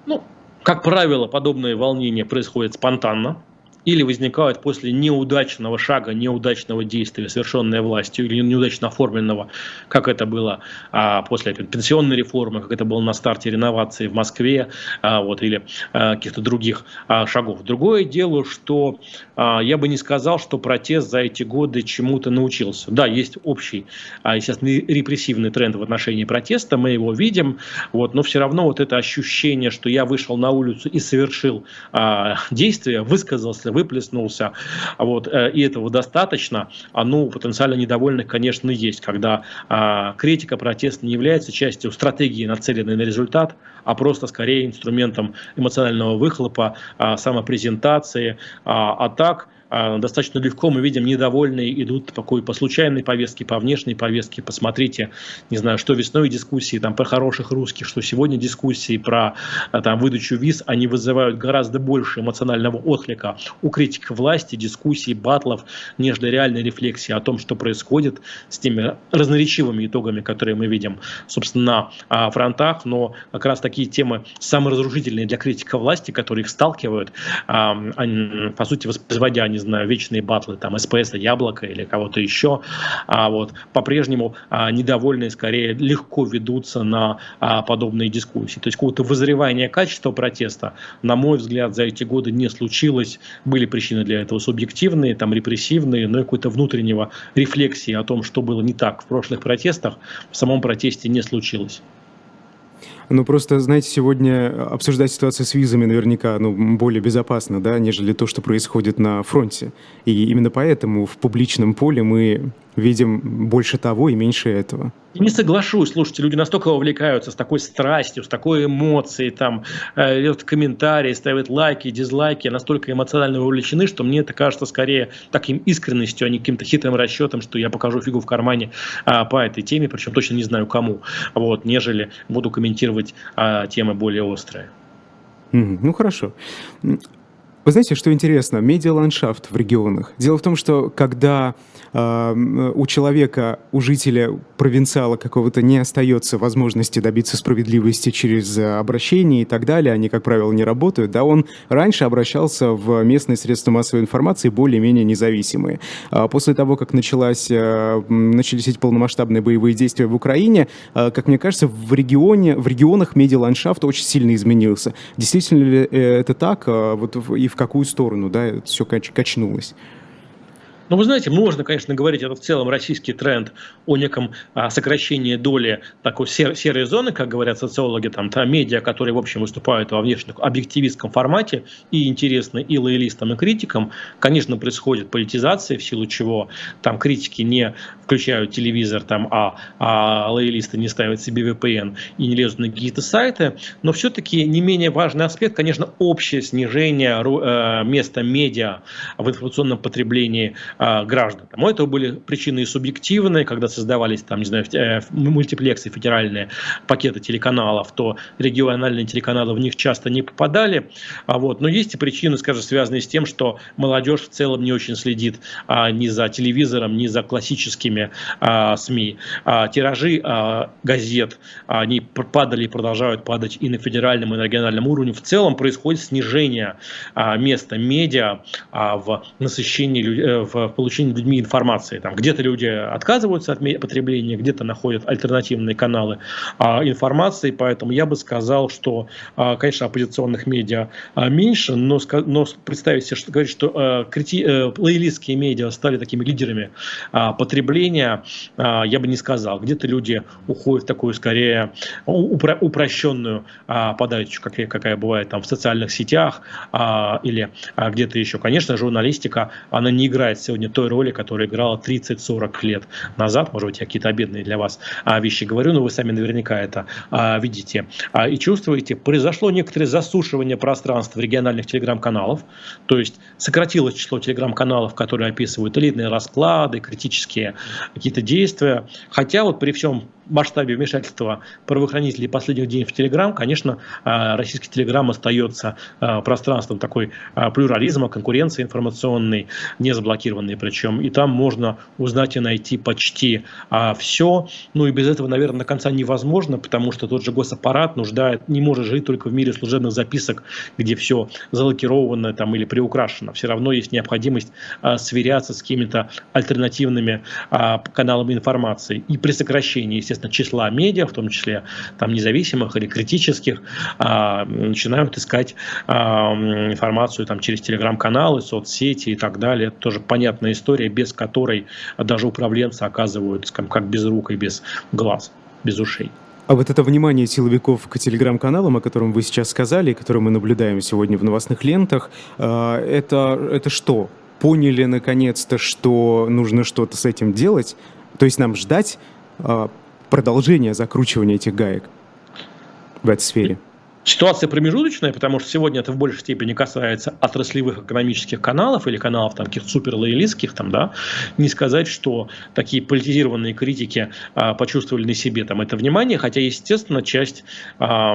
Ну, как правило, подобные волнения происходят спонтанно или возникают после неудачного шага, неудачного действия, совершенной властью, или неудачно оформленного, как это было а, после пенсионной реформы, как это было на старте реновации в Москве, а, вот, или а, каких-то других а, шагов. Другое дело, что а, я бы не сказал, что протест за эти годы чему-то научился. Да, есть общий, а, естественно, репрессивный тренд в отношении протеста, мы его видим, вот, но все равно вот это ощущение, что я вышел на улицу и совершил а, действие, высказался, выплеснулся, вот, э, и этого достаточно, а ну, потенциально недовольных, конечно, есть, когда а, критика, протест не является частью стратегии, нацеленной на результат, а просто скорее инструментом эмоционального выхлопа, а, самопрезентации, а, а так а, достаточно легко мы видим недовольные идут такой по случайной повестке, по внешней повестке. Посмотрите, не знаю, что весной дискуссии там про хороших русских, что сегодня дискуссии про а, там выдачу виз, они вызывают гораздо больше эмоционального отклика у критиков власти, дискуссий, батлов, нежели реальной рефлексии о том, что происходит с теми разноречивыми итогами, которые мы видим, собственно, на а, фронтах. Но как раз такие темы саморазрушительные для критиков власти, которые их сталкивают, по сути, воспроизводя не знаю, вечные батлы, там, СПС, Яблоко или кого-то еще, а вот по-прежнему а, недовольные скорее легко ведутся на а, подобные дискуссии. То есть какого-то вызревания качества протеста, на мой взгляд, за эти годы не случилось. Были причины для этого субъективные, там, репрессивные, но какой-то внутреннего рефлексии о том, что было не так в прошлых протестах, в самом протесте не случилось. Ну, просто, знаете, сегодня обсуждать ситуацию с визами наверняка ну, более безопасно, да, нежели то, что происходит на фронте. И именно поэтому в публичном поле мы видим больше того и меньше этого. Не соглашусь, слушайте, люди настолько вовлекаются с такой страстью, с такой эмоцией, там, э, комментарии, ставят лайки, дизлайки, настолько эмоционально вовлечены, что мне это кажется скорее таким искренностью, а не каким-то хитрым расчетом, что я покажу фигу в кармане а, по этой теме, причем точно не знаю кому, вот, нежели буду комментировать а, темы более острые. Ну, хорошо. Вы знаете, что интересно? Медиаландшафт в регионах. Дело в том, что когда э, у человека, у жителя провинциала какого-то не остается возможности добиться справедливости через обращение и так далее, они, как правило, не работают, да, он раньше обращался в местные средства массовой информации более-менее независимые. А после того, как началась, э, начались эти полномасштабные боевые действия в Украине, э, как мне кажется, в, регионе, в регионах медиаландшафт очень сильно изменился. Действительно ли э, это так? Э, вот и в в какую сторону, да, это все кач качнулось. Ну, вы знаете, можно, конечно, говорить, это в целом российский тренд о неком а, сокращении доли такой сер серой зоны, как говорят социологи, там, та медиа, которые, в общем, выступают во внешнем объективистском формате и интересны и лоялистам, и критикам. Конечно, происходит политизация, в силу чего там критики не включают телевизор, там, а, а лоялисты не ставят себе VPN и не лезут на какие-то сайты. Но все-таки не менее важный аспект, конечно, общее снижение э, места медиа в информационном потреблении граждан. Там, у этого были причины и субъективные, когда создавались там, не знаю, э, мультиплексы федеральные, пакеты телеканалов, то региональные телеканалы в них часто не попадали. А вот. Но есть и причины, скажем, связанные с тем, что молодежь в целом не очень следит а, ни за телевизором, ни за классическими а, СМИ. А, тиражи а, газет, они падали и продолжают падать и на федеральном, и на региональном уровне. В целом происходит снижение а, места медиа а, в насыщении, э, в получении людьми информации. Там где-то люди отказываются от потребления, где-то находят альтернативные каналы а, информации, поэтому я бы сказал, что, а, конечно, оппозиционных медиа а, меньше, но, но представить себе, что говорить, что а, крити, а, плейлистские медиа стали такими лидерами а, потребления, а, я бы не сказал. Где-то люди уходят в такую скорее упро упрощенную а, подачу, какая, какая бывает там в социальных сетях а, или а, где-то еще. Конечно, журналистика, она не играет сегодня той роли, которая играла 30-40 лет назад. Может быть, я какие-то обидные для вас а, вещи говорю, но вы сами наверняка это а, видите а, и чувствуете. Произошло некоторое засушивание пространства региональных телеграм-каналов, то есть сократилось число телеграм-каналов, которые описывают элитные расклады, критические какие-то действия. Хотя вот при всем масштабе вмешательства правоохранителей последних дней в Телеграм, конечно, российский Телеграм остается пространством такой плюрализма, конкуренции информационной, не заблокированной причем. И там можно узнать и найти почти все. Ну и без этого, наверное, до конца невозможно, потому что тот же госаппарат нуждает, не может жить только в мире служебных записок, где все залокировано там, или приукрашено. Все равно есть необходимость сверяться с какими-то альтернативными каналами информации. И при сокращении, естественно, числа медиа, в том числе там независимых или критических, а, начинают искать а, информацию там через телеграм-каналы, соцсети и так далее. Это тоже понятная история, без которой даже управленцы оказываются как, как без рук и без глаз, без ушей. А вот это внимание силовиков к телеграм-каналам, о котором вы сейчас сказали, которое мы наблюдаем сегодня в новостных лентах, а, это, это что? Поняли наконец-то, что нужно что-то с этим делать? То есть нам ждать продолжение закручивания этих гаек в этой сфере? Ситуация промежуточная, потому что сегодня это в большей степени касается отраслевых экономических каналов или каналов там каких-то суперлоялистских, там, да, не сказать, что такие политизированные критики а, почувствовали на себе там это внимание, хотя, естественно, часть, а,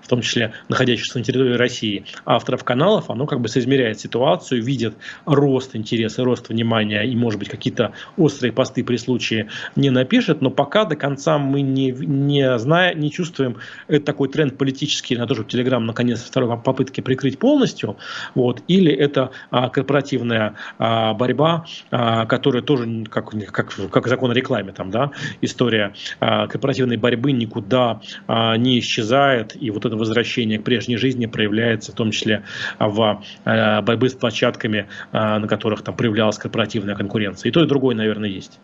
в том числе находящихся на территории России, авторов каналов, оно как бы соизмеряет ситуацию, видит рост интереса, рост внимания и, может быть, какие-то острые посты при случае не напишет, но пока до конца мы не, не зная, не чувствуем такой тренд политики политические, на то, чтобы Телеграм наконец второй попытки прикрыть полностью, вот, или это а, корпоративная а, борьба, а, которая тоже, как, как, как закон о рекламе, там, да, история а, корпоративной борьбы никуда а, не исчезает, и вот это возвращение к прежней жизни проявляется в том числе в а, борьбе с площадками, а, на которых там проявлялась корпоративная конкуренция. И то, и другое, наверное, есть.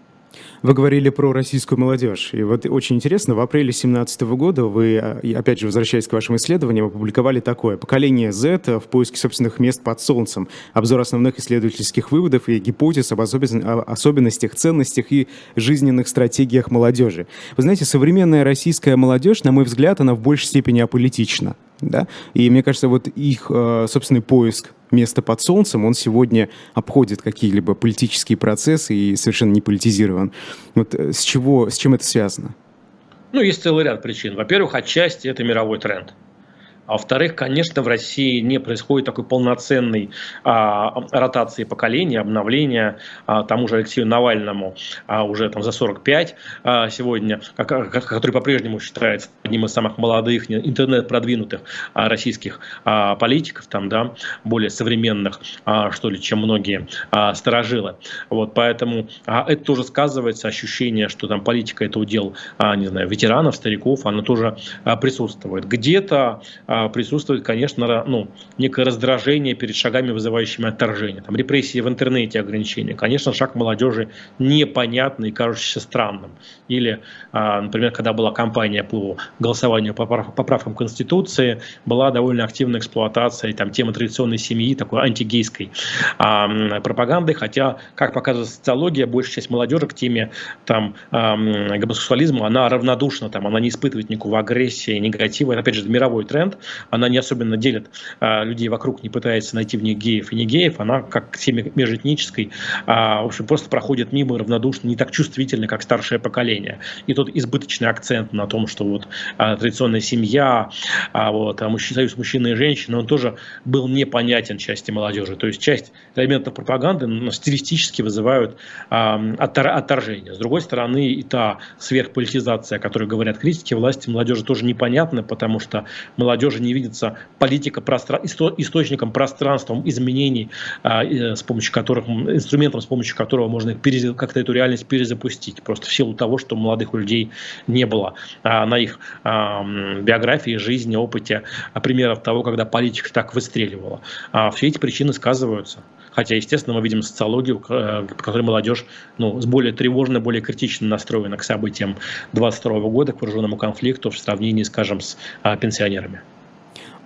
Вы говорили про российскую молодежь. И вот очень интересно, в апреле 2017 года вы, а, опять же, возвращаясь к вашим исследованиям, опубликовали такое «Поколение Z в поиске собственных мест под солнцем. Обзор основных исследовательских выводов и гипотез об особенностях, ценностях и жизненных стратегиях молодежи». Вы знаете, современная российская молодежь, на мой взгляд, она в большей степени аполитична. Да? И мне кажется, вот их а, собственный поиск место под солнцем, он сегодня обходит какие-либо политические процессы и совершенно не политизирован. Вот э, с чего, с чем это связано? Ну, есть целый ряд причин. Во-первых, отчасти это мировой тренд. А во-вторых, конечно, в России не происходит такой полноценной а, ротации поколения, обновления а, тому же Алексею Навальному а, уже там за 45 а, сегодня, который по-прежнему считается одним из самых молодых, интернет-продвинутых а, российских а, политиков, там, да, более современных, а, что ли, чем многие а, сторожилы. Вот, поэтому а, это тоже сказывается, ощущение, что там политика это удел, а, не знаю, ветеранов, стариков, она тоже а, присутствует. Где-то а, присутствует, конечно, ну, некое раздражение перед шагами, вызывающими отторжение. Там репрессии в интернете, ограничения. Конечно, шаг молодежи непонятный и кажущийся странным. Или, а, например, когда была кампания по голосованию по поправкам Конституции, была довольно активная эксплуатация там, темы традиционной семьи, такой антигейской а, пропаганды, хотя, как показывает социология, большая часть молодежи к теме там, гомосексуализма, она равнодушна, там, она не испытывает никакого агрессии, негатива. Это, опять же, мировой тренд. Она не особенно делит а, людей вокруг, не пытается найти в них геев и не геев, она как семья межэтнической, а, в общем, просто проходит мимо равнодушно, не так чувствительно, как старшее поколение. И тот избыточный акцент на том, что вот а, традиционная семья, а, вот, а мужчина, союз мужчины и женщины, он тоже был непонятен части молодежи. То есть часть элементов пропаганды ну, стилистически вызывают а, отторжение. С другой стороны, и та сверхполитизация, о которой говорят критики власти, молодежи тоже непонятна, потому что молодежи не видится политика простра... источником пространством изменений, а, с помощью которых, инструментом, с помощью которого можно как-то эту реальность перезапустить. Просто в силу того, что молодых людей не было а, на их а, биографии, жизни, опыте примеров того, когда политика так выстреливала. Все эти причины сказываются. Хотя, естественно, мы видим социологию, э, по которой молодежь ну, с более тревожно, более критично настроена к событиям 22 года, к вооруженному конфликту в сравнении, скажем, с пенсионерами.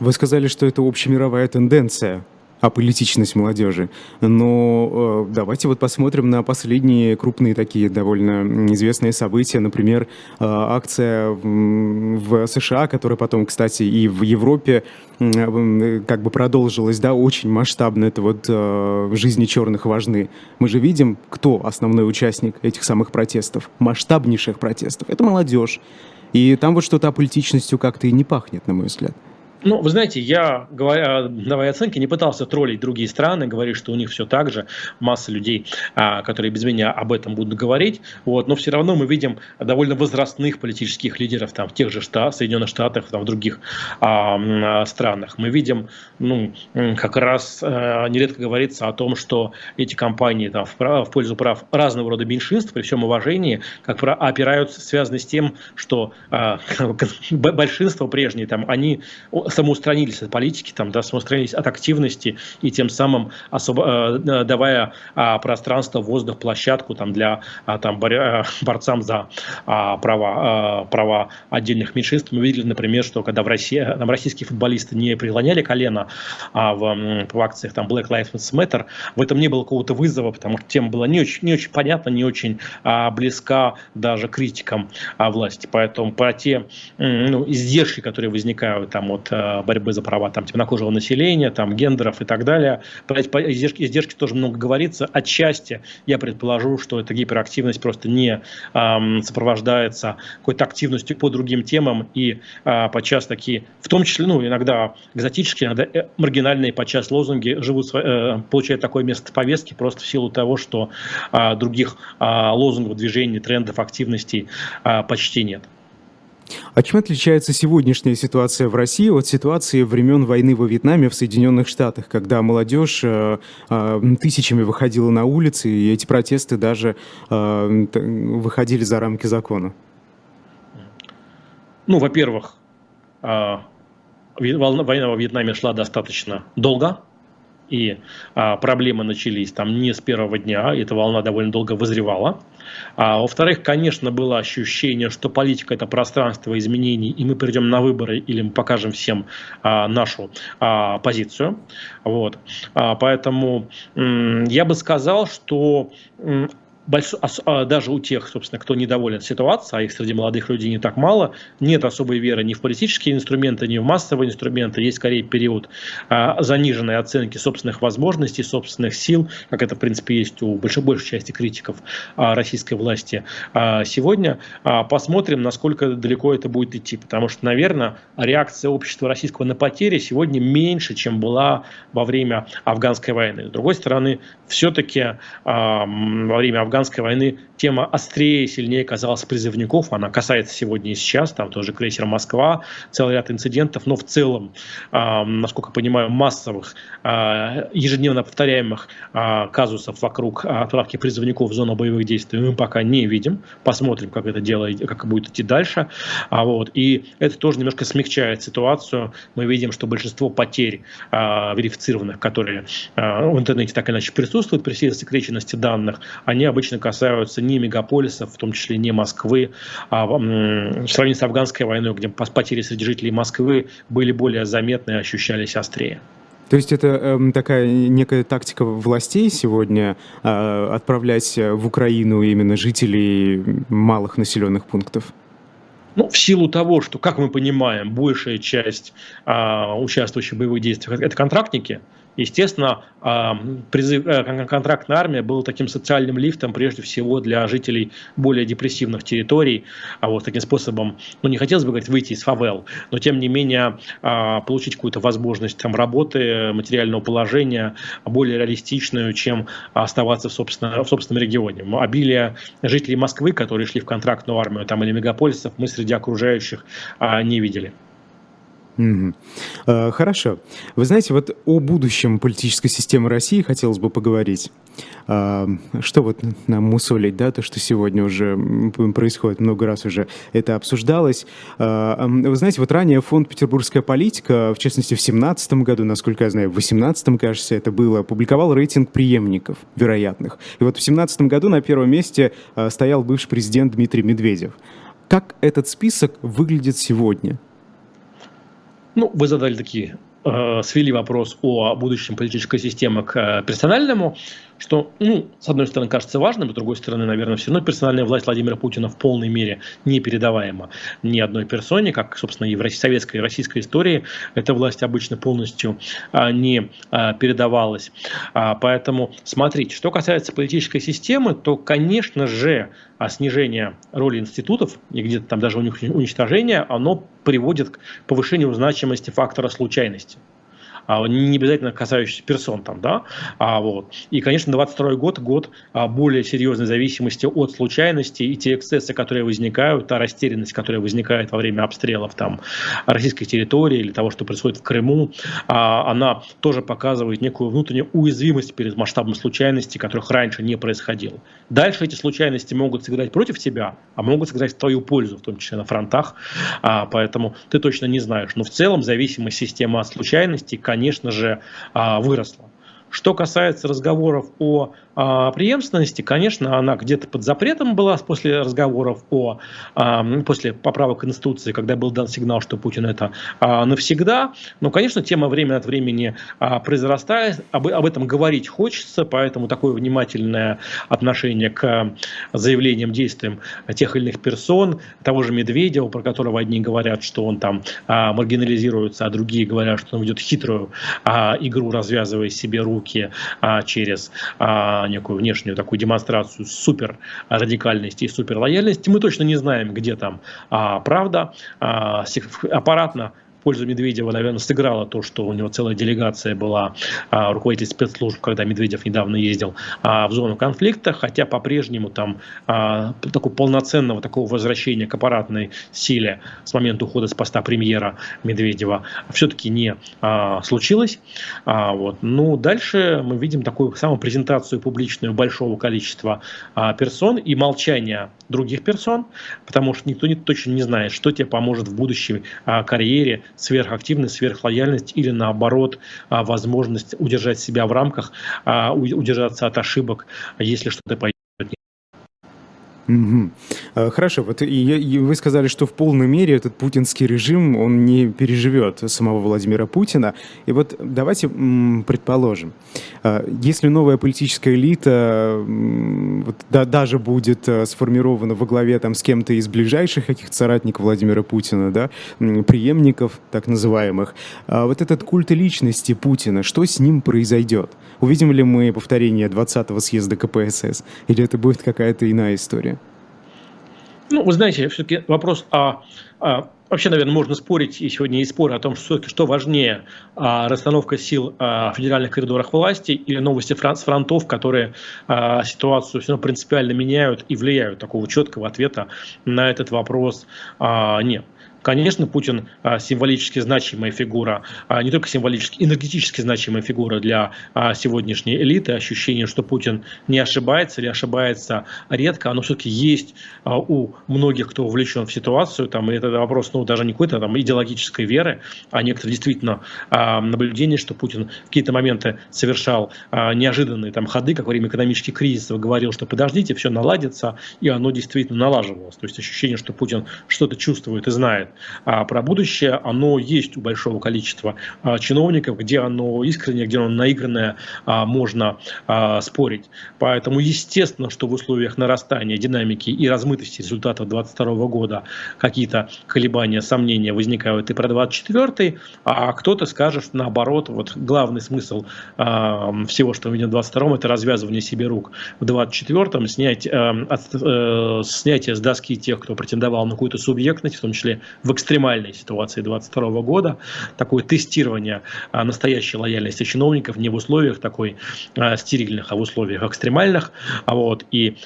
Вы сказали, что это общемировая тенденция аполитичность молодежи. Но э, давайте вот посмотрим на последние крупные такие довольно известные события. Например, э, акция в, в США, которая потом, кстати, и в Европе э, как бы продолжилась, да, очень масштабно. Это вот э, жизни черных важны. Мы же видим, кто основной участник этих самых протестов, масштабнейших протестов. Это молодежь. И там вот что-то аполитичностью как-то и не пахнет, на мой взгляд. Ну, вы знаете, я, говоря, давая оценки, не пытался троллить другие страны, говорить, что у них все так же, масса людей, а, которые без меня об этом будут говорить, вот, но все равно мы видим довольно возрастных политических лидеров там, в тех же штат, Соединенных Штатах, там, в других а, а, странах. Мы видим, ну, как раз а, нередко говорится о том, что эти компании там, в, прав, в пользу прав разного рода меньшинств, при всем уважении, как опираются, связаны с тем, что а, большинство прежние, там, они самоустранились от политики, там, да, самоустранились от активности и тем самым особо, э, давая э, пространство, воздух, площадку там, для э, там, боря, борцам за э, права, э, права отдельных меньшинств. Мы видели, например, что когда в России там, российские футболисты не преклоняли колено а в, в акциях там, Black Lives Matter, в этом не было какого-то вызова, потому что тема была не очень, не очень понятна, не очень а, близка даже критикам а, власти. Поэтому про те ну, издержки, которые возникают там, от Э, борьбы за права там, темнокожего населения, там, гендеров и так далее. Про эти издержки, издержки тоже много говорится. Отчасти я предположу, что эта гиперактивность просто не эм, сопровождается какой-то активностью по другим темам и э, подчас такие, в том числе, ну, иногда экзотические, иногда э, маргинальные подчас лозунги живут, э, получают такое место повестки просто в силу того, что э, других э, лозунгов, движений, трендов, активностей э, почти нет. А чем отличается сегодняшняя ситуация в России от ситуации времен войны во Вьетнаме в Соединенных Штатах, когда молодежь э, э, тысячами выходила на улицы, и эти протесты даже э, выходили за рамки закона? Ну, во-первых, э, война во Вьетнаме шла достаточно долго, и а, проблемы начались там не с первого дня, эта волна довольно долго вызревала. А, во-вторых, конечно, было ощущение, что политика это пространство изменений, и мы придем на выборы или мы покажем всем а, нашу а, позицию. Вот. А, поэтому я бы сказал, что больш... А, даже у тех, собственно, кто недоволен ситуацией, а их среди молодых людей не так мало, нет особой веры ни в политические инструменты, ни в массовые инструменты. Есть скорее период а, заниженной оценки собственных возможностей, собственных сил, как это, в принципе, есть у большой, большей части критиков а, российской власти а, сегодня. А, посмотрим, насколько далеко это будет идти, потому что, наверное, реакция общества российского на потери сегодня меньше, чем была во время афганской войны. С другой стороны, все-таки а, во время афганской гражданской войны тема острее и сильнее казалась призывников. Она касается сегодня и сейчас, там тоже крейсер «Москва», целый ряд инцидентов, но в целом, э, насколько понимаю, массовых, э, ежедневно повторяемых э, казусов вокруг отправки призывников в зону боевых действий мы пока не видим. Посмотрим, как это дело, как будет идти дальше. А вот, и это тоже немножко смягчает ситуацию. Мы видим, что большинство потерь э, верифицированных, которые э, в интернете так или иначе присутствуют при всей засекреченности данных, они обычно касаются не мегаполисов, в том числе не Москвы, а в сравнении с афганской войной, где потери среди жителей Москвы были более заметны и ощущались острее. То есть это э, такая некая тактика властей сегодня э, отправлять в Украину именно жителей малых населенных пунктов? Ну, в силу того, что, как мы понимаем, большая часть а, участвующих в боевых действиях это контрактники, Естественно, а, призыв, э, контрактная армия была таким социальным лифтом, прежде всего, для жителей более депрессивных территорий. А вот таким способом, ну, не хотелось бы говорить, выйти из фавел, но, тем не менее, а, получить какую-то возможность там, работы, материального положения более реалистичную, чем оставаться в, собственно, в собственном регионе. Обилие жителей Москвы, которые шли в контрактную армию там, или мегаполисов, мы среди окружающих не видели. Угу. Хорошо. Вы знаете, вот о будущем политической системы России хотелось бы поговорить. А, что вот нам мусолить, да, то, что сегодня уже происходит, много раз уже это обсуждалось. А, вы знаете, вот ранее фонд «Петербургская политика», в частности, в 2017 году, насколько я знаю, в 2018, кажется, это было, опубликовал рейтинг преемников вероятных. И вот в 2017 году на первом месте стоял бывший президент Дмитрий Медведев. Как этот список выглядит сегодня? Ну, вы задали такие, э, свели вопрос о будущем политической системы к э, персональному, что, ну, с одной стороны, кажется важным, с другой стороны, наверное, все равно персональная власть Владимира Путина в полной мере не передаваема ни одной персоне, как, собственно, и в советской и российской истории эта власть обычно полностью а, не а, передавалась. А, поэтому, смотрите, что касается политической системы, то, конечно же, снижение роли институтов и где-то там даже уничтожение, оно приводит к повышению значимости фактора случайности а, не обязательно касающиеся персон там, да, а, вот. И, конечно, 22 год, год а, более серьезной зависимости от случайности и те эксцессы, которые возникают, та растерянность, которая возникает во время обстрелов там российской территории или того, что происходит в Крыму, а, она тоже показывает некую внутреннюю уязвимость перед масштабом случайности, которых раньше не происходило. Дальше эти случайности могут сыграть против тебя, а могут сыграть в твою пользу, в том числе на фронтах, а, поэтому ты точно не знаешь. Но в целом зависимость системы от случайности, конечно, же, а, выросла. Что касается разговоров о а, преемственности, конечно, она где-то под запретом была после разговоров о, а, после поправок Конституции, когда был дан сигнал, что Путин это а, навсегда. Но, конечно, тема время от времени а, произрастает, об, этом говорить хочется, поэтому такое внимательное отношение к заявлениям, действиям тех или иных персон, того же Медведева, про которого одни говорят, что он там маргинализируется, а другие говорят, что он ведет хитрую игру, развязывая себе руки через некую внешнюю такую демонстрацию супер радикальности и супер лояльности. Мы точно не знаем, где там а, правда. А, аппаратно пользу Медведева, наверное, сыграло то, что у него целая делегация была а, руководитель спецслужб, когда Медведев недавно ездил а, в зону конфликта, хотя по-прежнему там а, такого полноценного такого возвращения к аппаратной силе с момента ухода с поста премьера Медведева все-таки не случилось. Вот. Ну, дальше мы видим такую самопрезентацию публичную большого количества персон и молчание других персон, потому что никто не, точно не знает, что тебе поможет в будущей а, карьере сверхактивность, сверхлояльность или наоборот а, возможность удержать себя в рамках, а, удержаться от ошибок, если что-то пойдет Угу. Хорошо, вот и, и вы сказали, что в полной мере этот путинский режим, он не переживет самого Владимира Путина. И вот давайте предположим, а, если новая политическая элита вот, да, даже будет а, сформирована во главе там, с кем-то из ближайших каких-то соратников Владимира Путина, да, преемников так называемых, вот этот культ личности Путина, что с ним произойдет? Увидим ли мы повторение 20-го съезда КПСС? Или это будет какая-то иная история? Ну, вы знаете, все-таки вопрос о, о Вообще, наверное, можно спорить, и сегодня есть споры о том, что, что важнее, а, расстановка сил а, в федеральных коридорах власти или новости с фронтов, которые а, ситуацию все равно принципиально меняют и влияют. Такого четкого ответа на этот вопрос а, нет. Конечно, Путин а, символически значимая фигура, а, не только символически, энергетически значимая фигура для а, сегодняшней элиты. Ощущение, что Путин не ошибается или ошибается редко, оно все-таки есть у многих, кто вовлечен в ситуацию. Там, и это вопрос ну, даже не какой-то там идеологической веры, а некоторые действительно наблюдение, что Путин в какие-то моменты совершал неожиданные там ходы, как во время экономических кризисов говорил, что подождите, все наладится, и оно действительно налаживалось. То есть ощущение, что Путин что-то чувствует и знает а, про будущее, оно есть у большого количества а, чиновников, где оно искреннее, где оно наигранное, а, можно а, спорить. Поэтому естественно, что в условиях нарастания динамики и размытости результатов 2022 года какие-то колебания, сомнения возникают и про 2024, а кто-то скажет, что наоборот, вот главный смысл всего, что мы видим в 2022 это развязывание себе рук. В 2024 снять, а, от, а, снятие с доски тех, кто претендовал на какую-то субъектность, в том числе в экстремальной ситуации 2022 года, такое тестирование а, настоящей лояльности чиновников не в условиях такой а, стерильных, а в условиях экстремальных. А вот, и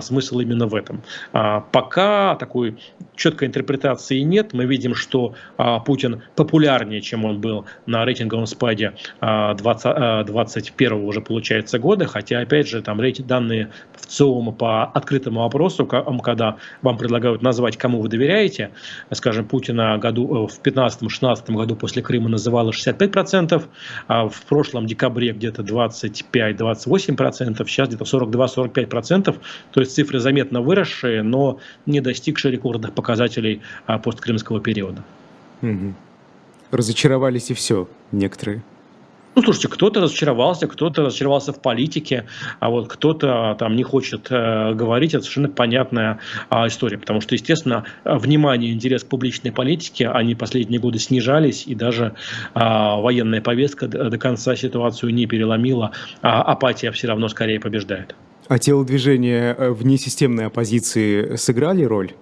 смысл именно в этом. Пока такой четкой интерпретации нет. Мы видим, что Путин популярнее, чем он был на рейтинговом спаде а, 20, а, 21 уже получается года, хотя, опять же, там рейтинг, данные в ЦИОМа по открытому вопросу, когда вам предлагают назвать, кому вы доверяете, скажем, Путина году, э, в 15-16 году после Крыма называло 65%, а в прошлом декабре где-то 25-28%, сейчас где-то 42-45%, то есть цифры заметно выросшие, но не достигшие рекордных показателей а, посткрымского периода. Угу. Разочаровались и все некоторые. Ну, слушайте, кто-то разочаровался, кто-то разочаровался в политике, а вот кто-то там не хочет э, говорить, это совершенно понятная э, история, потому что, естественно, внимание и интерес к публичной политике, они последние годы снижались, и даже э, военная повестка до, до конца ситуацию не переломила, а апатия все равно скорее побеждает. А телодвижения э, внесистемной оппозиции сыграли роль?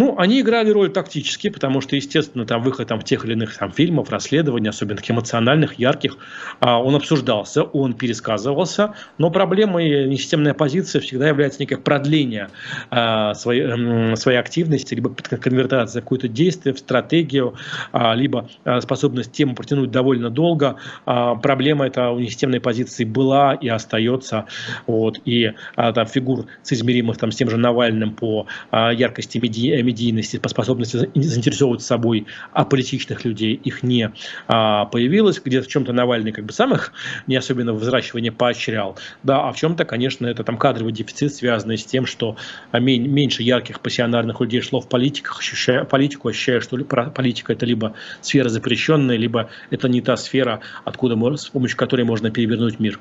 Ну, они играли роль тактически, потому что, естественно, там выход там, тех или иных там, фильмов, расследований, особенно таких эмоциональных, ярких, а, он обсуждался, он пересказывался, но проблемой несистемной оппозиции всегда является некое продление а, своей, своей активности, либо конвертация какое-то действие, в стратегию, а, либо способность тему протянуть довольно долго. Проблема эта у несистемной оппозиции была и остается. Вот, и там, фигур соизмеримых там, с тем же Навальным по яркости медиа медийности, по способности заинтересовывать собой аполитичных людей, их не а, появилось. Где-то в чем-то Навальный как бы сам их не особенно взращивание поощрял. Да, а в чем-то, конечно, это там кадровый дефицит, связанный с тем, что а, меньше ярких пассионарных людей шло в политиках, ощущая, политику, ощущая, что политика это либо сфера запрещенная, либо это не та сфера, откуда, с помощью которой можно перевернуть мир.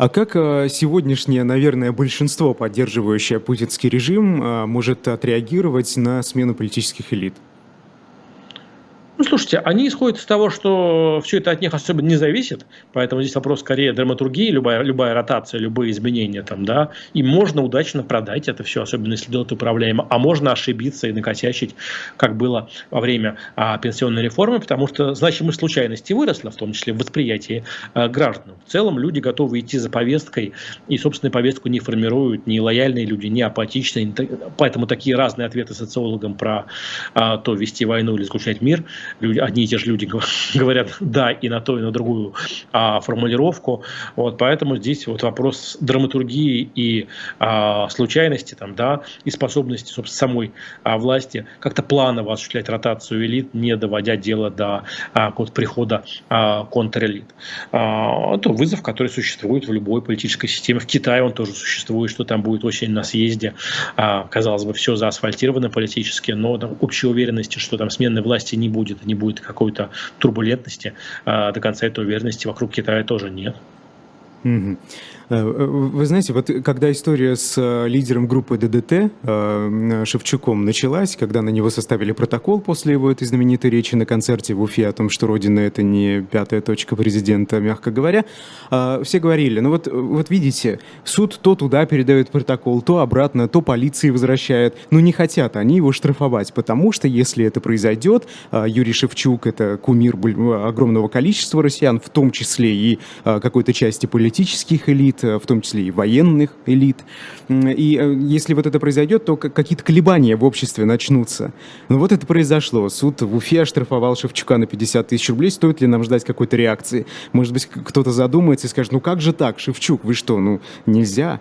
А как э, сегодняшнее, наверное, большинство, поддерживающее путинский режим, э, может отреагировать на смену политических элит? Ну, слушайте, они исходят из того, что все это от них особо не зависит, поэтому здесь вопрос скорее драматургии, любая, любая ротация, любые изменения там, да, и можно удачно продать это все, особенно если делать управляемо, а можно ошибиться и накосячить, как было во время а, пенсионной реформы, потому что значимость случайности выросла, в том числе в восприятии а, граждан. В целом люди готовы идти за повесткой, и, собственно, повестку не формируют ни лояльные люди, ни апатичные, поэтому такие разные ответы социологам про а, то вести войну или заключать мир – люди, одни и те же люди говорят да и на то, и на другую а, формулировку. Вот, поэтому здесь вот вопрос драматургии и а, случайности там, да, и способности собственно, самой а, власти как-то планово осуществлять ротацию элит, не доводя дело до а, вот, прихода а, контрэлит. А, это вызов, который существует в любой политической системе. В Китае он тоже существует, что там будет очень на съезде. А, казалось бы, все заасфальтировано политически, но там, общей уверенности, что там смены власти не будет, не будет какой-то турбулентности, а до конца этой уверенности вокруг Китая тоже нет. Угу. Вы знаете, вот когда история с э, лидером группы ДДТ Шевчуком началась, когда на него составили протокол после его этой знаменитой речи на концерте в Уфе о том, что Родина — это не пятая точка президента, мягко говоря, все говорили, ну вот, вот видите, суд то туда передает протокол, то обратно, то полиции возвращает, но не хотят они его штрафовать, потому что если это произойдет, Юрий Шевчук — это кумир огромного количества россиян, в том числе и какой-то части политических элит, Э, в том числе и военных элит. И э, если вот это произойдет, то какие-то колебания в обществе начнутся. Но вот это произошло. Суд в Уфе оштрафовал Шевчука на 50 тысяч рублей. Стоит ли нам ждать какой-то реакции? Может быть, кто-то задумается и скажет, ну как же так, Шевчук, вы что, ну нельзя?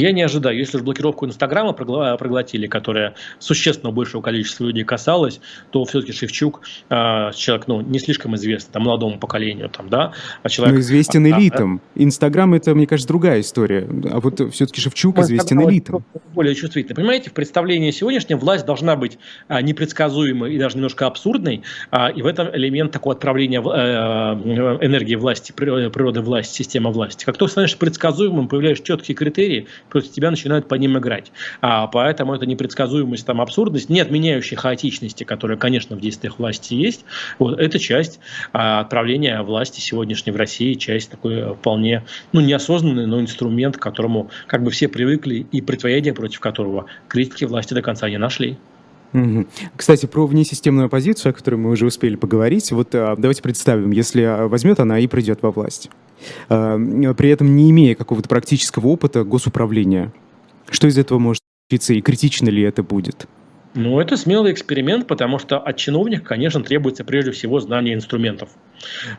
Я не ожидаю. Если же блокировку Инстаграма проглотили, которая существенно большего количества людей касалась, то все-таки Шевчук э, человек, ну, не слишком известный там, молодому поколению, там, да, а человек... Ну, известен элитам. Инстаграм – это, мне кажется, другая история. А вот все-таки Шевчук известен элитам. Более чувствительный. Понимаете, в представлении сегодняшнем власть должна быть а, непредсказуемой и даже немножко абсурдной, а, и в этом элемент такого отправления а, энергии власти, природы власти, системы власти. Как только становишься предсказуемым, появляются четкие критерии, против тебя начинают по ним играть. А, поэтому это непредсказуемость, там, абсурдность, не отменяющая хаотичности, которая, конечно, в действиях власти есть, вот, это часть а, отправления власти сегодняшней в России, часть такой вполне, ну, неосознанный, но инструмент, к которому как бы все привыкли и противоядие против которого критики власти до конца не нашли. Кстати, про внесистемную оппозицию, о которой мы уже успели поговорить, вот а, давайте представим, если а, возьмет она и придет во власть, при этом не имея какого-то практического опыта госуправления, что из этого может случиться и критично ли это будет? Ну, это смелый эксперимент, потому что от чиновника, конечно, требуется прежде всего знание инструментов.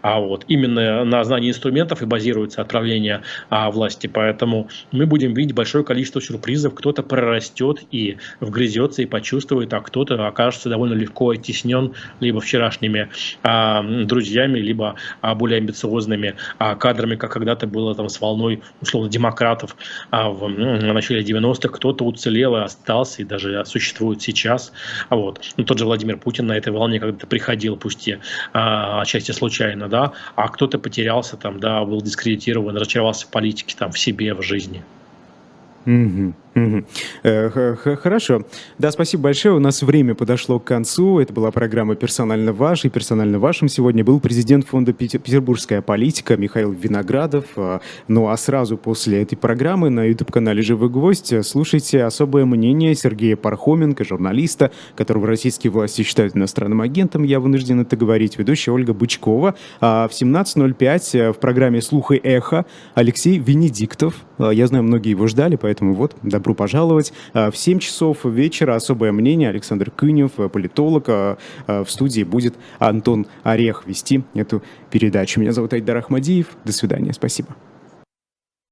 А вот именно на знании инструментов и базируется отправление а, власти. Поэтому мы будем видеть большое количество сюрпризов. Кто-то прорастет и вгрызется и почувствует, а кто-то окажется довольно легко оттеснен либо вчерашними а, друзьями, либо а, более амбициозными а, кадрами, как когда-то было там с волной условно демократов а, в, в начале 90-х. Кто-то уцелел и остался, и даже существует сейчас сейчас. Вот. Ну, тот же Владимир Путин на этой волне когда-то приходил, пусть и а, отчасти случайно, да, а кто-то потерялся там, да, был дискредитирован, разочаровался в политике, там, в себе, в жизни. Угу. Хорошо. Да, спасибо большое. У нас время подошло к концу. Это была программа «Персонально ваш». И персонально вашим сегодня был президент фонда «Петербургская политика» Михаил Виноградов. А, ну а сразу после этой программы на YouTube-канале «Живой гвоздь» слушайте особое мнение Сергея Пархоменко, журналиста, которого российские власти считают иностранным агентом. Я вынужден это говорить. Ведущая Ольга Бычкова. А в 17.05 э, в программе «Слух и эхо» Алексей Венедиктов. А, я знаю, многие его ждали, поэтому вот, добро добро пожаловать. А, в 7 часов вечера особое мнение. Александр Кынев, э, политолог. А, в студии будет Антон Орех вести эту передачу. Меня зовут Айдар Ахмадиев. До свидания. Спасибо.